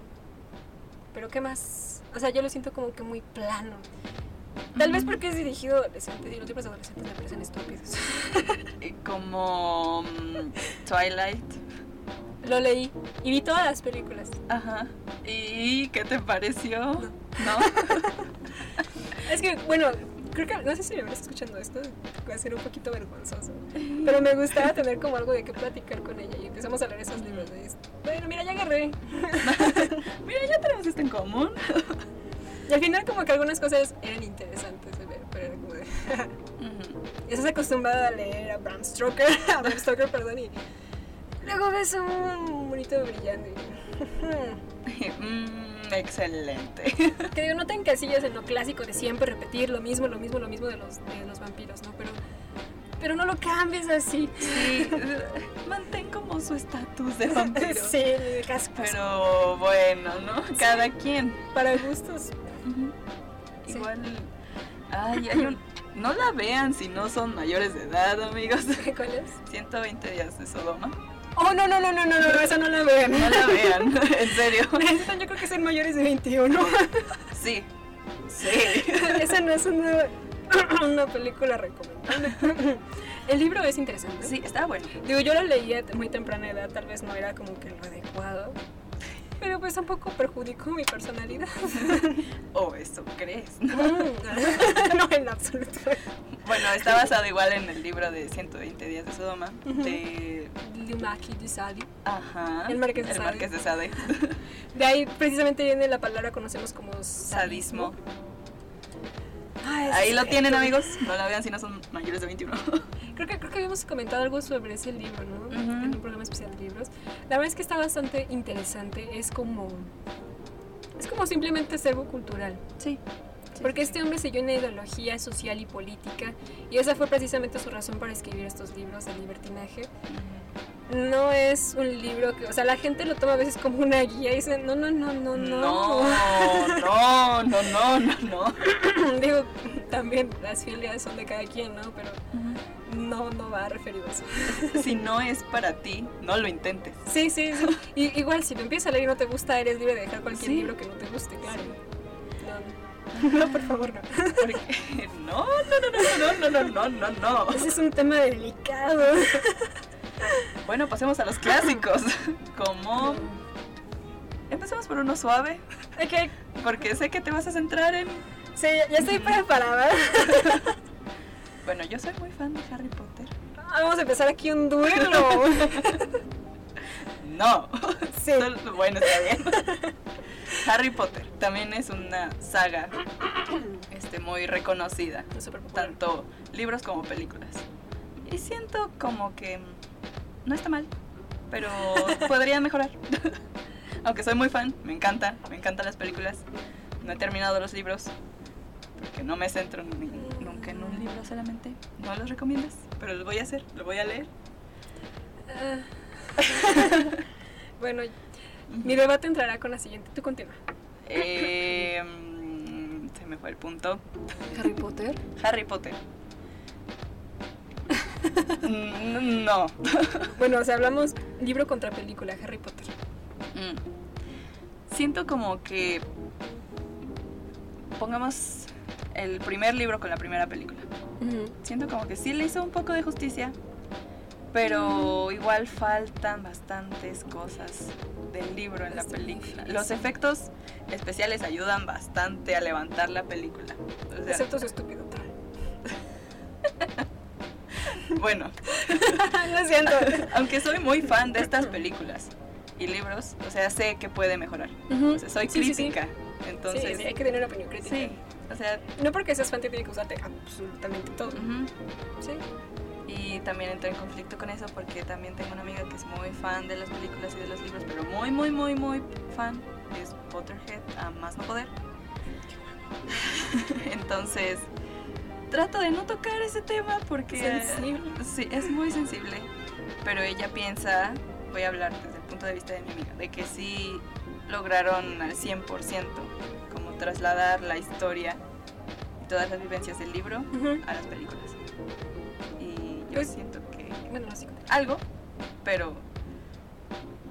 Pero ¿qué más? O sea, yo lo siento como que muy plano. Tal vez porque es dirigido a adolescentes y los libros de adolescentes me parecen estúpidos. [LAUGHS] Como mm, Twilight. lo leí y vi todas las películas. Ajá. ¿Y qué te pareció? ¿No? [LAUGHS] Es que, bueno, creo que, no sé si me estás escuchando esto, va a ser un poquito vergonzoso. Pero me gustaba tener como algo de qué platicar con ella y empezamos a leer esos libros de esto. Bueno, mira, ya agarré. [LAUGHS] Mira, ya tenemos esto en común. Y al final como que algunas cosas eran interesantes de ver, pero era como de... Ujú. Estás acostumbrada a leer a Bram Stoker, [LAUGHS] a Bram Stoker, perdón, y luego ves un bonito brillando y... [LAUGHS] Mm, Excelente. Que digo, no te encasillas en lo clásico de siempre repetir lo mismo, lo mismo, lo mismo de los, de los vampiros, ¿no? Pero, pero no lo cambies así. Sí, [LAUGHS] mantén como su estatus de vampiro. Sí, de caspas. Pero bueno, ¿no? Cada quien. para gustos. Igual. Ay, hay un. No la vean si no son mayores de edad, amigos. [LAUGHS] ¿Cuál es? 120 días de Sodoma. Oh, no, no, no, no, no, no, esa no la vean. No la vean, [LAUGHS] en serio. [LAUGHS] Necesitan, yo creo que ser mayores de 21. Sí. Sí. esa no es una, [CLEARS THROAT] una película recomendable. El libro es interesante. Sí, está bueno. Digo, yo lo leí a muy temprana edad, tal vez no era como que lo adecuado. Pero pues tampoco perjudicó mi personalidad. [LAUGHS] Oh, eso crees. [LAUGHS] no, en absoluto. Bueno, está basado igual en el libro de 120 días de Sodoma. De. Le Marquis de Sade. Ajá. El Marqués de El Sade. Marqués de Sade. De ahí precisamente viene la palabra que conocemos como Sadismo. Es Ahí lo tienen, amigos. No la vean si no son mayores de 21. [LAUGHS] Creo que, creo que habíamos comentado algo sobre ese libro, ¿no? Ujú. En un programa especial de libros. La verdad es que está bastante interesante. Es como. Es como simplemente acervo cultural. Sí. Porque este hombre siguió una ideología social y política. Y esa fue precisamente su razón para escribir estos libros de libertinaje. No es un libro que. O sea, la gente lo toma a veces como una guía y dice: No, no, no, no, no. No, no, [LAUGHS] no, no, no. [COUGHS] Digo, también las filias son de cada quien, ¿no? Pero no, no va referido a eso. [LAUGHS] Si no es para ti, no lo intentes. Sí, sí, sí. Y, igual, si lo empiezas a leer y no te gusta, eres libre de dejar cualquier Sí. libro que no te guste, claro. [LAUGHS] no. Por favor, no. Porque no, [LAUGHS] no, no, no, no, no, no, no, no, no. Ese es un tema delicado. [LAUGHS] Bueno, pasemos a los clásicos. Como empecemos por uno suave, Ok, porque sé que te vas a centrar en. sí, ya estoy preparada. Bueno, yo soy muy fan de Harry Potter. Ah, Vamos a empezar aquí un duelo. No. Sí. Bueno, está bien. Harry Potter también es una saga este, muy reconocida. Tanto libros como películas. Y siento como que mm, no está mal, pero [LAUGHS] podría mejorar. [LAUGHS] Aunque soy muy fan, me encanta, me encantan las películas. No he terminado los libros porque no me centro ni- nunca en un libro solamente. No los recomiendas, pero lo voy a hacer, lo voy a leer. Ah. [LAUGHS] bueno, mi debate entrará con la siguiente. Tú continúa. Eh, mm, se me fue el punto. Harry Potter. Harry Potter. Mm, No. Bueno, o sea, hablamos libro contra película, Harry Potter. Mm. Siento como que pongamos el primer libro con la primera película. Siento como que sí le hizo un poco de justicia, pero igual faltan bastantes cosas del libro en la película. Los efectos especiales ayudan bastante a levantar la película. O sea, Excepto su estúpido [LAUGHS] bueno, [LAUGHS] Lo siento. [LAUGHS] aunque soy muy fan de estas películas y libros, o sea, sé que puede mejorar. O sea, soy Sí, sí, sí. crítica. Entonces, sí, hay que tener una opinión crítica. sí, o sea, No porque seas fan te tiene que usarte absolutamente todo. Sí. Y también entré en conflicto con eso porque también tengo una amiga que es muy fan de las películas y de los libros, pero muy, muy, muy, muy fan. Es Potterhead a más no poder. [LAUGHS] Entonces, trato de no tocar ese tema porque Sensible. sí, es muy sensible. Pero ella piensa, voy a hablar desde el punto de vista de mi amiga, de que sí lograron al 100% como trasladar la historia y todas las vivencias del libro a las películas. Yo siento que Bueno, así. algo, pero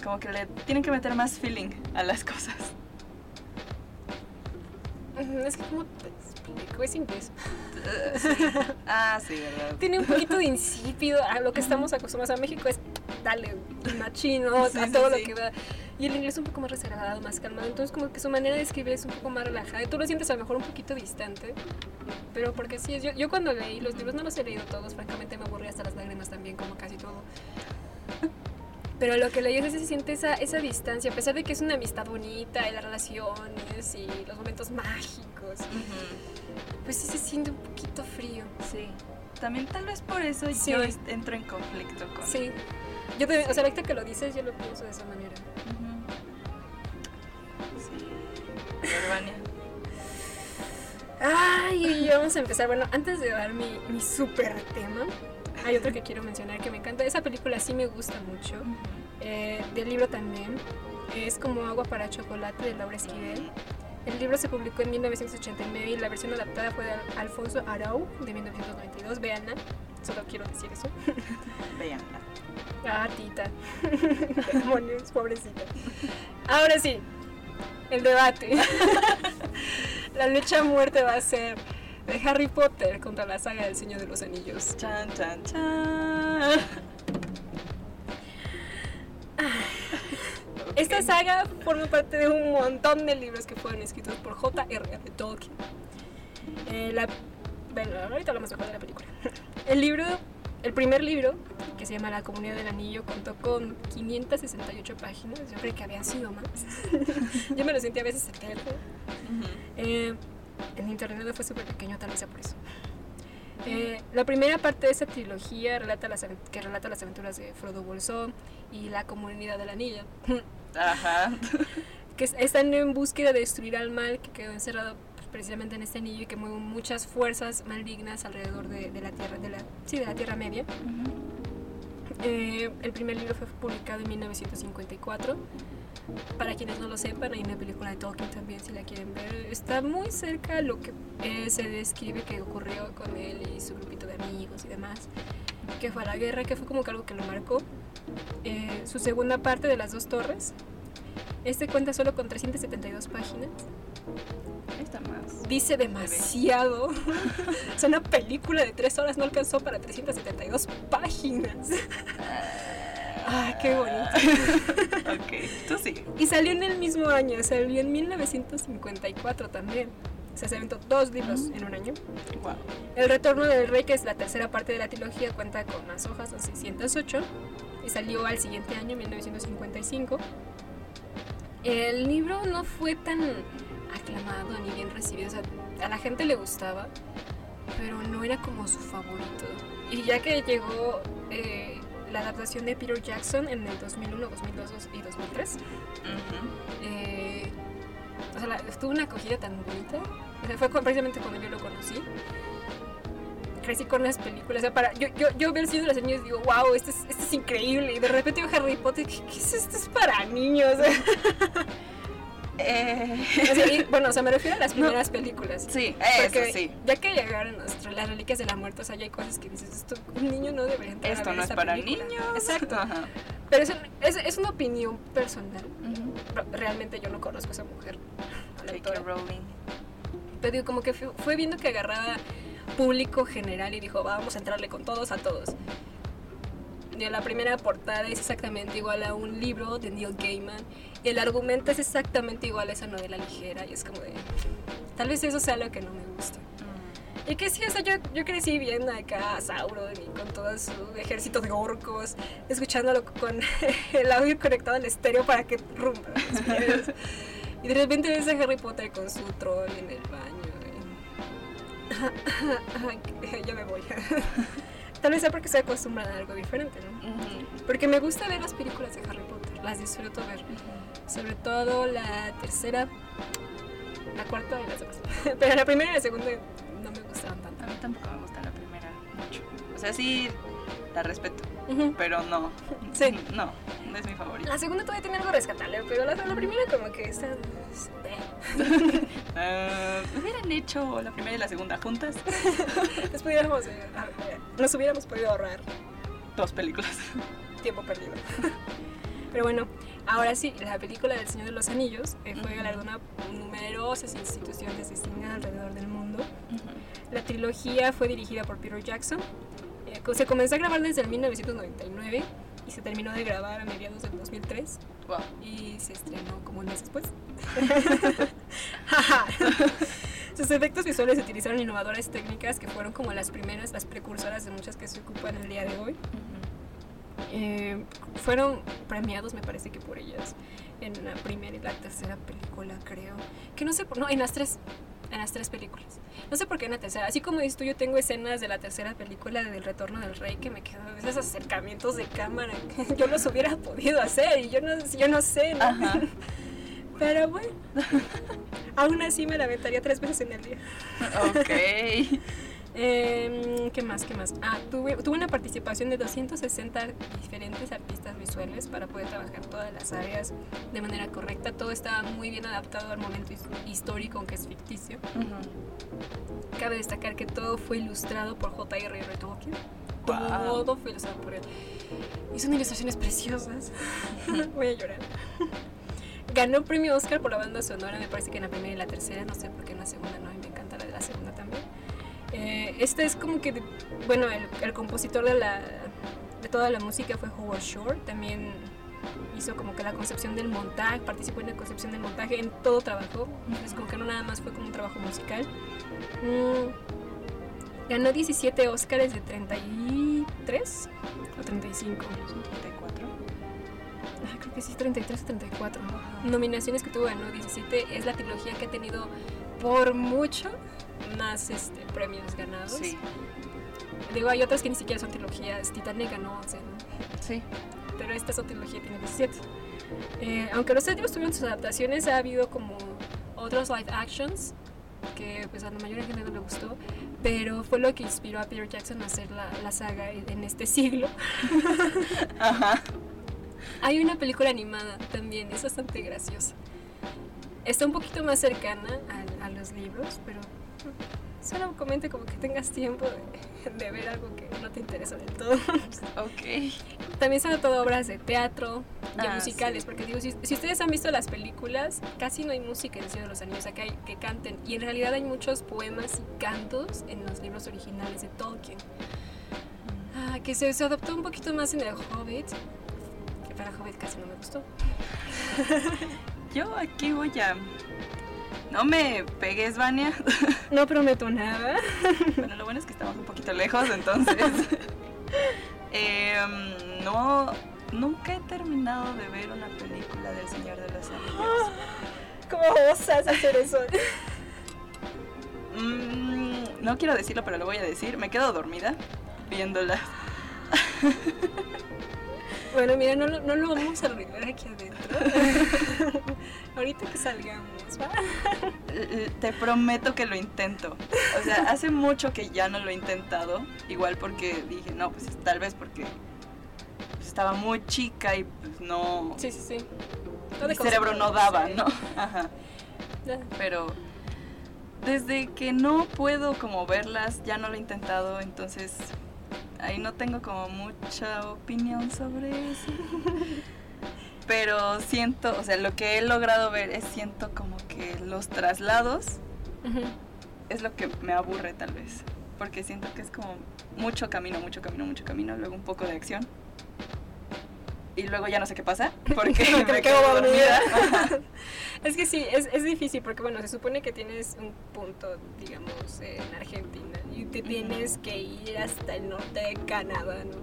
como que le tienen que meter más feeling a las cosas. Es que como te explico, es inglés. [LAUGHS] Sí. Ah, sí, verdad. Tiene un poquito de insípido a lo que estamos acostumbrados a México es dale machino Sí, a todo sí. lo que da y el inglés es un poco más reservado más calmado entonces como que su manera de escribir es un poco más relajada y tú lo sientes a lo mejor un poquito distante pero porque sí es yo, yo cuando leí los libros no los he leído todos francamente me aburrí hasta las lágrimas también como casi todo pero lo que leí es que se siente esa, esa distancia a pesar de que es una amistad bonita y las relaciones y los momentos mágicos Ujú, pues sí se siente un poquito frío Sí. También tal vez por eso Sí. yo entro en conflicto con... Sí. Yo también, o sea, ahorita que lo dices, yo lo pienso de esa manera. Ujú. Sí. Ay, y vamos a empezar. Bueno, antes de dar mi, mi super tema, hay otro que quiero mencionar que me encanta. Esa película sí me gusta mucho. Eh, del libro también. Es como agua para chocolate de Laura Esquivel. El libro se publicó en 1989 y la versión adaptada fue de Al- Alfonso Arau de 1992. Veanla, solo quiero decir eso. [LAUGHS] Veanla. Ah, tita. [LAUGHS] Demonios, pobrecita. Ahora sí, el debate. [LAUGHS] la lucha a muerte va a ser de Harry Potter contra la saga del Señor de los Anillos. Chan, chan, chan. Esta saga forma parte de un montón de libros que fueron escritos por J.R.R. Tolkien. Eh, la, bueno, ahorita hablamos mejor de la película. El libro, el primer libro, que se llama La Comunidad del Anillo, contó con 568 páginas. Yo creo que habían sido más. [LAUGHS] Yo me lo sentí a veces eterno. Eh, en internet fue súper pequeño, tal vez sea por eso. Eh, la primera parte de esa trilogía relata las, que relata las aventuras de Frodo Bolsón y la comunidad del anillo, Ajá. [LAUGHS] que es- están en búsqueda de destruir al mal que quedó encerrado precisamente en este anillo y que mueve muchas fuerzas malignas alrededor de, de la tierra, de la, sí, de la Tierra Media. Eh, el primer libro fue publicado en 1954. Para quienes no lo sepan, hay una película de Tolkien también, si la quieren ver. Está muy cerca a lo que eh, se describe que ocurrió con él y su grupito de amigos y demás. Que fue a la guerra, que fue como que algo que lo marcó. Eh, su segunda parte de Las Dos Torres. Este cuenta solo con 372 páginas. Ahí está más. Dice demasiado. [LAUGHS] o sea, una película de tres horas no alcanzó para 372 páginas. Ay, qué bonito. [LAUGHS] Ok, tú sí. Y salió en el mismo año, salió en 1954 también. O sea, se aventó dos libros en un año. Wow. El Retorno del Rey, que es la tercera parte de la trilogía, cuenta con más hojas, son 608. Y salió al siguiente año, 1955. El libro no fue tan aclamado ni bien recibido. O sea, a la gente le gustaba, pero no era como su favorito. Y ya que llegó eh, la adaptación de Peter Jackson en el 2001, 2002 y 2003, Ujú. eh, o sea, la- tuvo una acogida tan bonita. O sea, fue precisamente cuando yo lo conocí. Crecí con las películas. O sea, para, yo, yo, yo veo el Señor de los Niños y digo, wow, esto es, esto es increíble. Y de repente veo Harry Potter, ¿qué, qué es esto? Es para niños. [LAUGHS] Eh, O sea, y, bueno, o sea, me refiero a las primeras películas. sí, Porque eso sí. Ya que llegaron las reliquias de la muerte, o sea, ya hay cosas que dices, esto, un niño no debería entrar a Esto ver no es esta para película". niños. Exacto. Ajá. Pero es, es, es una opinión personal. Realmente yo no conozco a esa mujer. J.K. Rowling. Pero digo, como que fue, fue viendo que agarraba público general y dijo, vamos a entrarle con todos a todos. La primera portada es exactamente igual a un libro de Neil Gaiman. Y el argumento es exactamente igual a esa novela ligera. Y es como de. Tal vez eso sea lo que no me gusta. Y que sí, o sea, yo, yo crecí viendo acá a Sauron y con todo su ejército de orcos, escuchándolo con [LAUGHS] el audio conectado al estéreo para que rumba. Y de repente ves a Harry Potter con su troll en el baño. y- [LAUGHS] ya me voy. [LAUGHS] Tal vez sea porque estoy acostumbrada a algo diferente, ¿no? Ujú. Porque me gusta ver las películas de Harry Potter, las disfruto ver. Sobre todo la tercera, la cuarta y la demás. [LAUGHS] Pero la primera y la segunda no me gustaban tanto. A mí tampoco me gusta la primera mucho. O sea, sí, la respeto, pero no. Sí. No, no es mi favorita. La segunda todavía tiene algo rescatable, pero la, la primera como que está... [LAUGHS] Ah, hubieran hecho la primera y la segunda juntas. [LAUGHS] Les pudiéramos, eh, nos hubiéramos podido ahorrar Dos películas. tiempo perdido. Pero bueno, ahora sí, la película del Señor de los Anillos eh, fue galardonada por numerosas instituciones cine alrededor del mundo. La trilogía fue dirigida por Peter Jackson. Eh, se comenzó a grabar desde el 1999 y se terminó de grabar a mediados del 2003 Wow. y se estrenó como un mes después. [LAUGHS] Sus efectos visuales utilizaron innovadoras técnicas que fueron como las primeras, las precursoras de muchas que se ocupan el día de hoy. Eh, fueron premiados, me parece que por ellas, en la primera y la tercera película, creo. Que no sé. No, en las tres. En las tres películas. No sé por qué en la tercera. Así como dices tú, yo tengo escenas de la tercera película del Retorno del Rey que me quedan esos acercamientos de cámara que [LAUGHS] yo los hubiera podido hacer y yo no, yo no sé, ¿no? Ajá. [LAUGHS] Pero bueno, aún así me la aventaría tres veces en el día. Ok. [LAUGHS] Em, ¿Qué más? ¿Qué más? Ah, tuve, tuve una participación de 260 diferentes artistas visuales para poder trabajar todas las áreas de manera correcta. Todo estaba muy bien adaptado al momento his- histórico, aunque es ficticio. Ujú. Cabe destacar que todo fue ilustrado por J.R.R. Tolkien. Wow. Todo fue ilustrado por él. Y son ilustraciones preciosas. [LAUGHS] Voy a llorar. Ganó premio Oscar por la banda sonora, me parece que en la primera y la tercera, no sé por qué en la segunda no, y me encanta la de la segunda también. Eh, este es como que, bueno, el, el compositor de, la, toda la música fue Howard Shore, también hizo como que la concepción del montaje, participó en la concepción del montaje, en todo trabajó, es como que no nada más fue como un trabajo musical. Mm, ganó 17 Oscars de 33 o 35. 34. Ah, creo que sí, 33 o 34. Nominaciones que tuvo ganó 17. Es la trilogía que ha tenido por mucho más este, premios ganados. Sí. Digo, hay otras que ni siquiera son trilogías. Titanic ganó 11, ¿no? Sí. pero esta es otra trilogía tiene 17. Eh, aunque los últimos tuvieron sus adaptaciones, ha habido como otros live actions que pues a la mayoría de gente no le gustó, pero fue lo que inspiró a Peter Jackson a hacer la, la saga en este siglo. [LAUGHS] Ajá. Hay una película animada también, es bastante graciosa. Está un poquito más cercana a, a los libros, pero solo comente como que tengas tiempo de, [LAUGHS] de ver algo que no te interesa del todo. [LAUGHS] Ok. También son todas obras de teatro y Ah, musicales, sí. porque digo, si, si ustedes han visto las películas, casi no hay música en el Señor de los Anillos, acá hay que canten, y en realidad hay muchos poemas y cantos en los libros originales de Tolkien. Ah, que se, se adaptó un poquito más en el Hobbit, que para Hobbit casi no me gustó. [LAUGHS] Yo aquí voy a. No me pegues, Vania. [LAUGHS] No prometo nada. bueno, lo bueno es que estamos un poquito lejos, entonces. [LAUGHS] Em, no. Nunca he terminado de ver una película del Señor de los Anillos. [GASPS] ¿Cómo osas hacer eso? [LAUGHS] Mm, no quiero decirlo, pero lo voy a decir. Me quedo dormida viéndola. Bueno, mira, no, lo- no lo vamos a arreglar aquí adentro. [LAUGHS] Ahorita que salgamos, ¿va? Te prometo que lo intento. O sea, hace mucho que ya no lo he intentado. Igual porque dije, no, pues tal vez porque pues, estaba muy chica y pues no. Sí, sí, sí. mi cerebro no daba, ¿no? Ajá. Pero desde que no puedo como verlas, ya no lo he intentado, entonces ahí no tengo como mucha opinión sobre eso. [LAUGHS] Pero siento, o sea, lo que he logrado ver es siento como que los traslados es lo que me aburre tal vez, porque siento que es como mucho camino, mucho camino, mucho camino, luego un poco de acción. Y luego ya no sé qué pasa, [LAUGHS] porque me me quedo dormida. [LAUGHS] Es que sí, es, es difícil porque bueno, se supone que tienes un punto, digamos, en Argentina y te tienes que ir hasta el norte de Canadá, ¿no?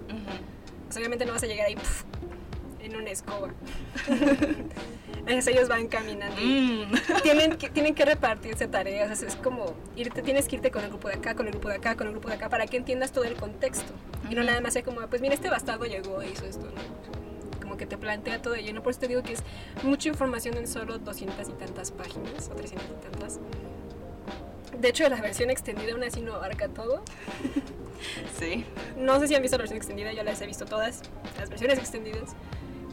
Obviamente no vas a llegar ahí pf, en una escoba. [LAUGHS] Entonces ellos van caminando. Mm. Tienen que, tienen que repartirse tareas, o sea, es como irte, tienes que irte con el grupo de acá, con el grupo de acá, con el grupo de acá, para que entiendas todo el contexto. Y no nada más sea como, pues mira, este bastardo llegó e hizo esto, ¿no? Como que te plantea todo ello, ¿no? Por eso te digo que es mucha información en solo 200 y tantas páginas, o 300 y tantas. De hecho, la versión extendida aún así no abarca todo. [LAUGHS] Sí. No sé si han visto la versión extendida, yo las he visto todas, las versiones extendidas.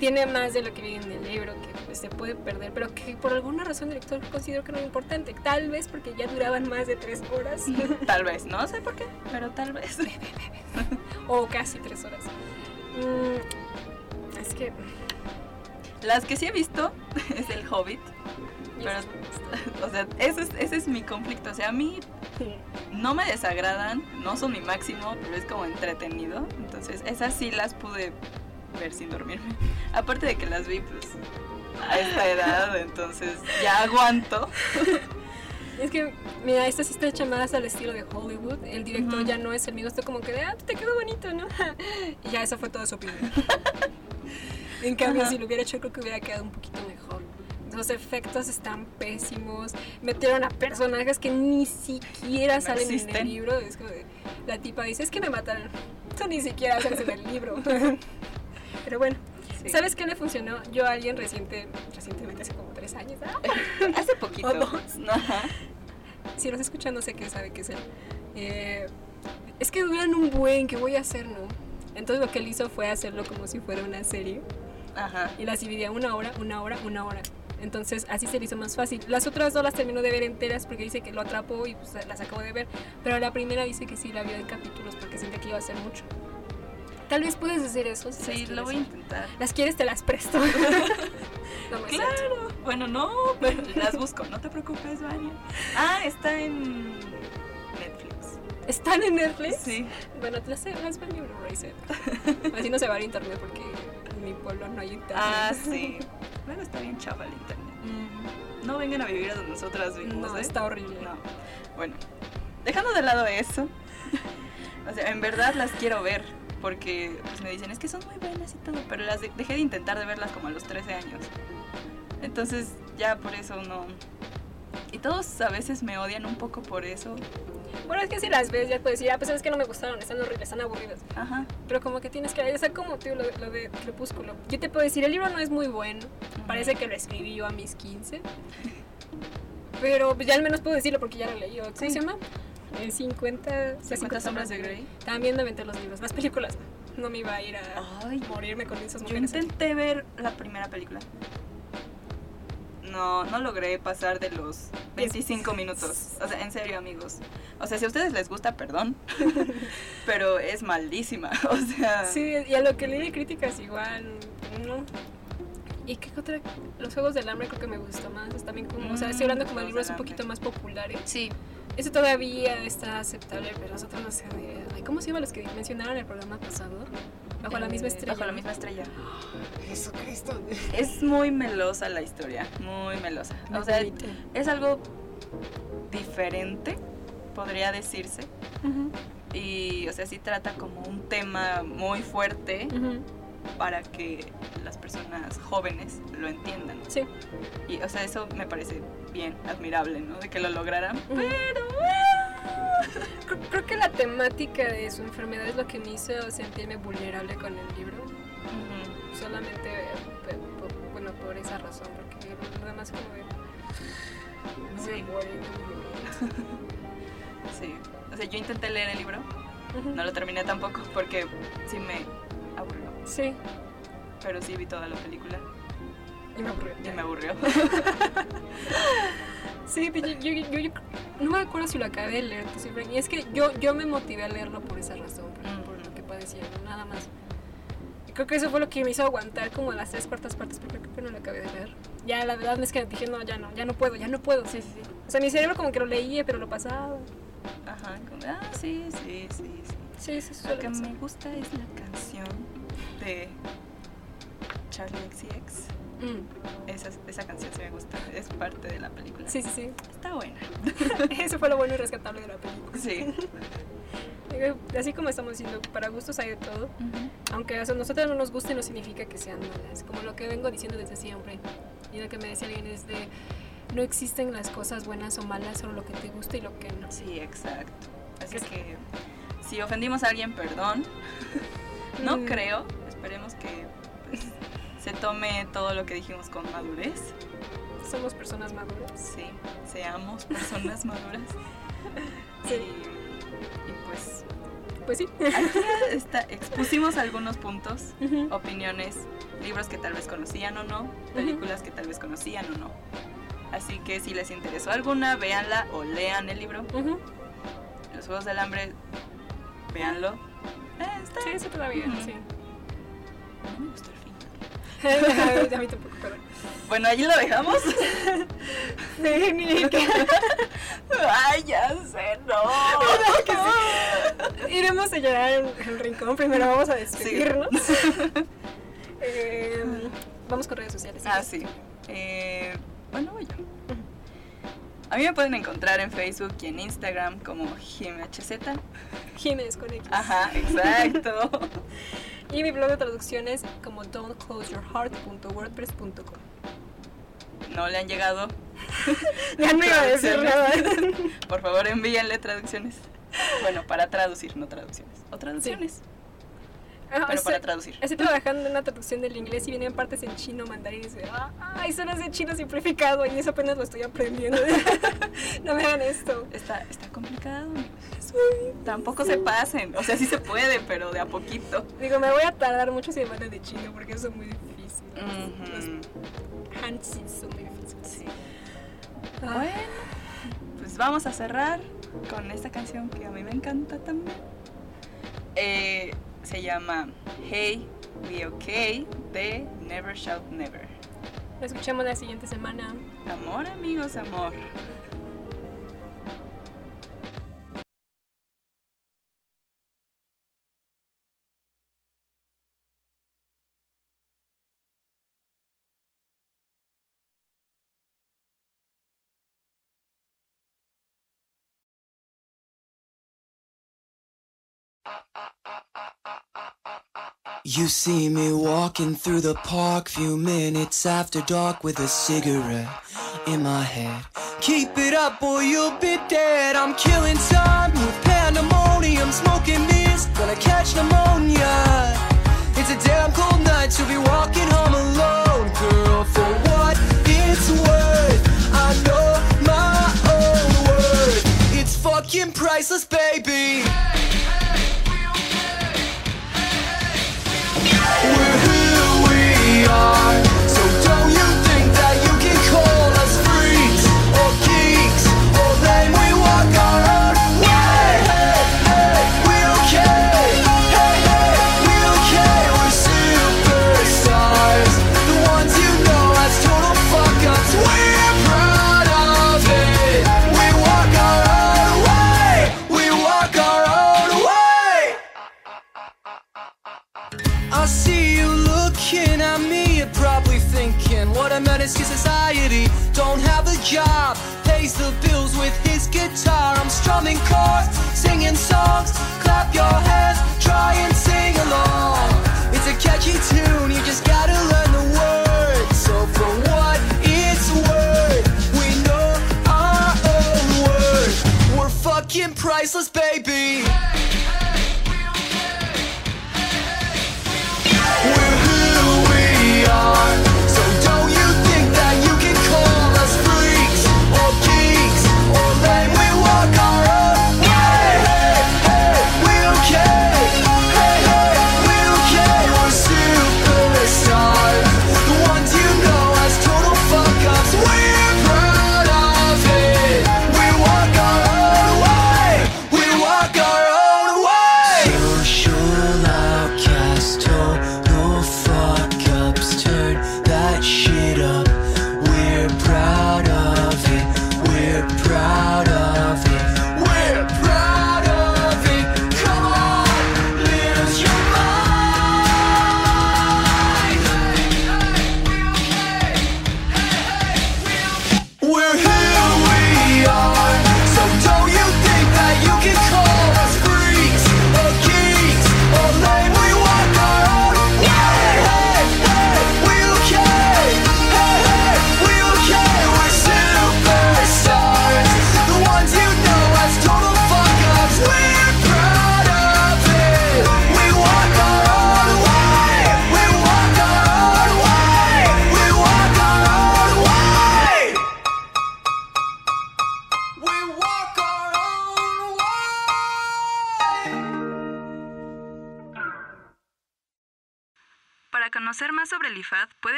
Tiene más de lo que viene en el libro, que pues, se puede perder, pero que por alguna razón el lector consideró que no era importante. Tal vez porque ya duraban más de tres horas, [LAUGHS] Tal vez, no sé por qué, pero tal vez. [LAUGHS] o casi tres horas. Mm, es que... Las que sí he visto [LAUGHS] es el Hobbit, pero, [LAUGHS] o sea, ese es, ese es mi conflicto. O sea, a mí no me desagradan, no son mi máximo, pero es como entretenido. Entonces, esas sí las pude ver sin dormirme. [LAUGHS] Aparte de que las vi, pues, a esta edad, entonces ya aguanto. Es que, mira, esta sí está hecha más al estilo de Hollywood. El director ya no es el mismo, está como que de, ah, te quedó bonito, ¿no? y ya esa fue toda su opinión. En cambio, Ajá. si lo hubiera hecho, creo que hubiera quedado un poquito mejor. Los efectos están pésimos. Metieron a personajes que ni siquiera No salen en el libro. Es como de- la tipa dice, es que me mataron. Tú ni siquiera sales en el libro. [LAUGHS] Pero bueno, Sí. ¿sabes qué le funcionó? Yo a alguien reciente, recientemente, hace como tres años. ¿ah? [LAUGHS] Hace poquito. O dos. Si nos escuchan, no sé qué sabe qué es él. Eh, es que duran un buen, ¿qué voy a hacer, no? Entonces lo que él hizo fue hacerlo como si fuera una serie Ajá. y las dividía una hora, una hora, una hora. Entonces así se le hizo más fácil. Las otras dos las terminó de ver enteras porque dice que lo atrapó y pues las acabo de ver. Pero la primera dice que sí la vio en capítulos porque sentía que iba a ser mucho. Tal vez puedes hacer eso. si Sí, lo voy a intentar. Las quieres, te las presto. [LAUGHS] no. Claro. Bueno, no, pero las busco. No te preocupes, Vania. Ah, está en Netflix. ¿Están en Netflix? Sí. Bueno, te las, las Blu-ray set. Así no se va a internet porque en mi pueblo no hay internet. Ah, [LAUGHS] sí. Luego está bien chava el internet. No vengan a vivir a donde nosotras vivimos, No, ¿eh? está horrible. No. Bueno, dejando de lado eso, [LAUGHS] o sea, en verdad las quiero ver. Porque pues, me dicen, es que son muy buenas y todo, pero las de- dejé de intentar de verlas como a los 13 años. Entonces, ya por eso no. Y todos a veces me odian un poco por eso. Bueno, es que si las ves ya puedes decir, ah, pues es que no me gustaron, están horribles, están aburridas. Ajá. Pero como que tienes que, o sea, como tú, lo, lo de Crepúsculo. Yo te puedo decir, el libro no es muy bueno. Parece que lo escribí yo a mis 15. Pero pues ya al menos puedo decirlo porque ya lo leí. ¿Cómo Sí. se llama? El 50, 50 sombras de Grey. También me aventé los libros. Las películas no me iba a ir a Ay, morirme con esas Yo mujeres. intenté ver la primera película. No, no logré pasar de los 25 minutos. O sea, en serio, amigos. O sea, si a ustedes les gusta, perdón. [LAUGHS] pero es maldísima. [LAUGHS] O sea, Sí, y a lo que leí de críticas igual, no. ¿Y qué otra? Los Juegos del Hambre creo que me gustó más. Como, o sea, estoy hablando como de Juegos libros un poquito más populares. sí. Eso todavía está aceptable, pero los otros no sé. ay, ¿Cómo se llaman los que mencionaron en el programa pasado? Bajo la misma estrella. Bajo la misma estrella. Jesucristo. Es muy melosa la historia. Muy melosa. O sea, es algo diferente, podría decirse. Y, o sea, sí trata como un tema muy fuerte para que las personas jóvenes lo entiendan. Sí. Y, o sea, eso me parece bien, admirable, ¿no? De que lo lograran. Pero... Creo, creo que la temática de su enfermedad es lo que me hizo sentirme vulnerable con el libro. Solamente, bueno, por esa razón, porque lo demás como de... Sí. [LAUGHS] Sí. O sea, yo intenté leer el libro, no lo terminé tampoco porque sí me aburrió. Sí, Pero sí vi toda la película y me aburrió. y me aburrió. [LAUGHS] Sí, de- yo, yo, yo- yo no me acuerdo si lo acabé de leer. Y es que yo, yo me motivé a leerlo por esa razón, por, por lo que padecía, nada más. Creo que eso fue lo que me hizo aguantar como las tres cuartas partes, porque creo que no lo acabé de leer. Ya la verdad es que dije, no, ya no, ya no puedo, ya no puedo. Sí, sí, sí. O sea, mi cerebro como que lo leía, pero lo pasaba. Ajá. como, Ah, sí, sí, sí, sí. Sí, sí, Lo que pasar. me gusta es la canción de Charlie XCX. Mm, Esa, esa canción sí me gusta, es parte de la película. Sí, sí, sí. Está buena. [LAUGHS] Eso fue lo bueno y rescatable de la película. Sí. [LAUGHS] Eh, Así como estamos diciendo, para gustos hay de todo. Aunque a nosotros no nos guste, no significa que sean malas. Como lo que vengo diciendo desde siempre. Y lo que me decía alguien es de. No existen las cosas bueas o malas, solo lo que te gusta y lo que no. Sí, exacto. Así que si ofendimos a alguien, perdón. [LAUGHS] No Mm. creo. Esperemos que se tome todo lo que dijimos con madurez. Somos personas maduras. Sí, seamos personas [LAUGHS] maduras. Sí. Y, y pues Pues sí. aquí está, [LAUGHS] expusimos algunos puntos, opiniones, libros que tal vez conocían o no, películas que tal vez conocían o no. Así que si les interesó alguna, véanla o lean el libro. Los Juegos del Hambre, véanlo. Eh, está Sí, eso todavía, sí. No me gustó. [LAUGHS] a mí tampoco, pero. Bueno, allí lo dejamos. Sí, ni Ay, ya sé, no. [LAUGHS] Iremos a llorar en el rincón. Primero vamos a despedirnos. [LAUGHS] Eh, vamos con redes sociales. Ah, sí. Eh, bueno, voy yo. A mí me pueden encontrar en Facebook y en Instagram como JimHZ. Jiménez con X. Ajá, exacto. Y mi blog de traducciones es como don'tcloseyourheart.wordpress.com. No le han llegado. [LAUGHS] ya no iba a decir. [LAUGHS] Por favor, envíenle traducciones. Bueno, para traducir, no traducciones. O traducciones. Pero para traducir. Estoy trabajando en una traducción del inglés y vienen partes en chino, mandarín. Y ah, ay, son de chino simplificado y eso apenas lo estoy aprendiendo. [LAUGHS] no me hagan esto. Está, está complicado. Tampoco se pasen, o sea, sí se puede, pero de a poquito. Digo, me voy a tardar muchas semanas de chino porque eso es muy difícil. Uh -huh. Los son muy difíciles. Sí. Ah. Bueno, pues vamos a cerrar con esta canción que a mí me encanta también. Eh, se llama Hey, Be Okay de Never Shout Never. Nos escuchamos la siguiente semana. Amor, amigos, amor. You see me walking through the park, few minutes after dark, with a cigarette in my hand. Keep it up, or you'll be dead. I'm killing time with pandemonium, smoking this, gonna catch pneumonia. It's a damn cold night to be walking home alone, girl. For what it's worth, I know my own worth. It's fucking priceless, baby. your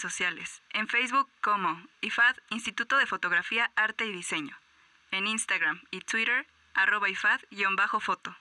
sociales. En Facebook como IFAD Instituto de Fotografía, Arte y Diseño. En Instagram y Twitter, arroba IFAD-foto.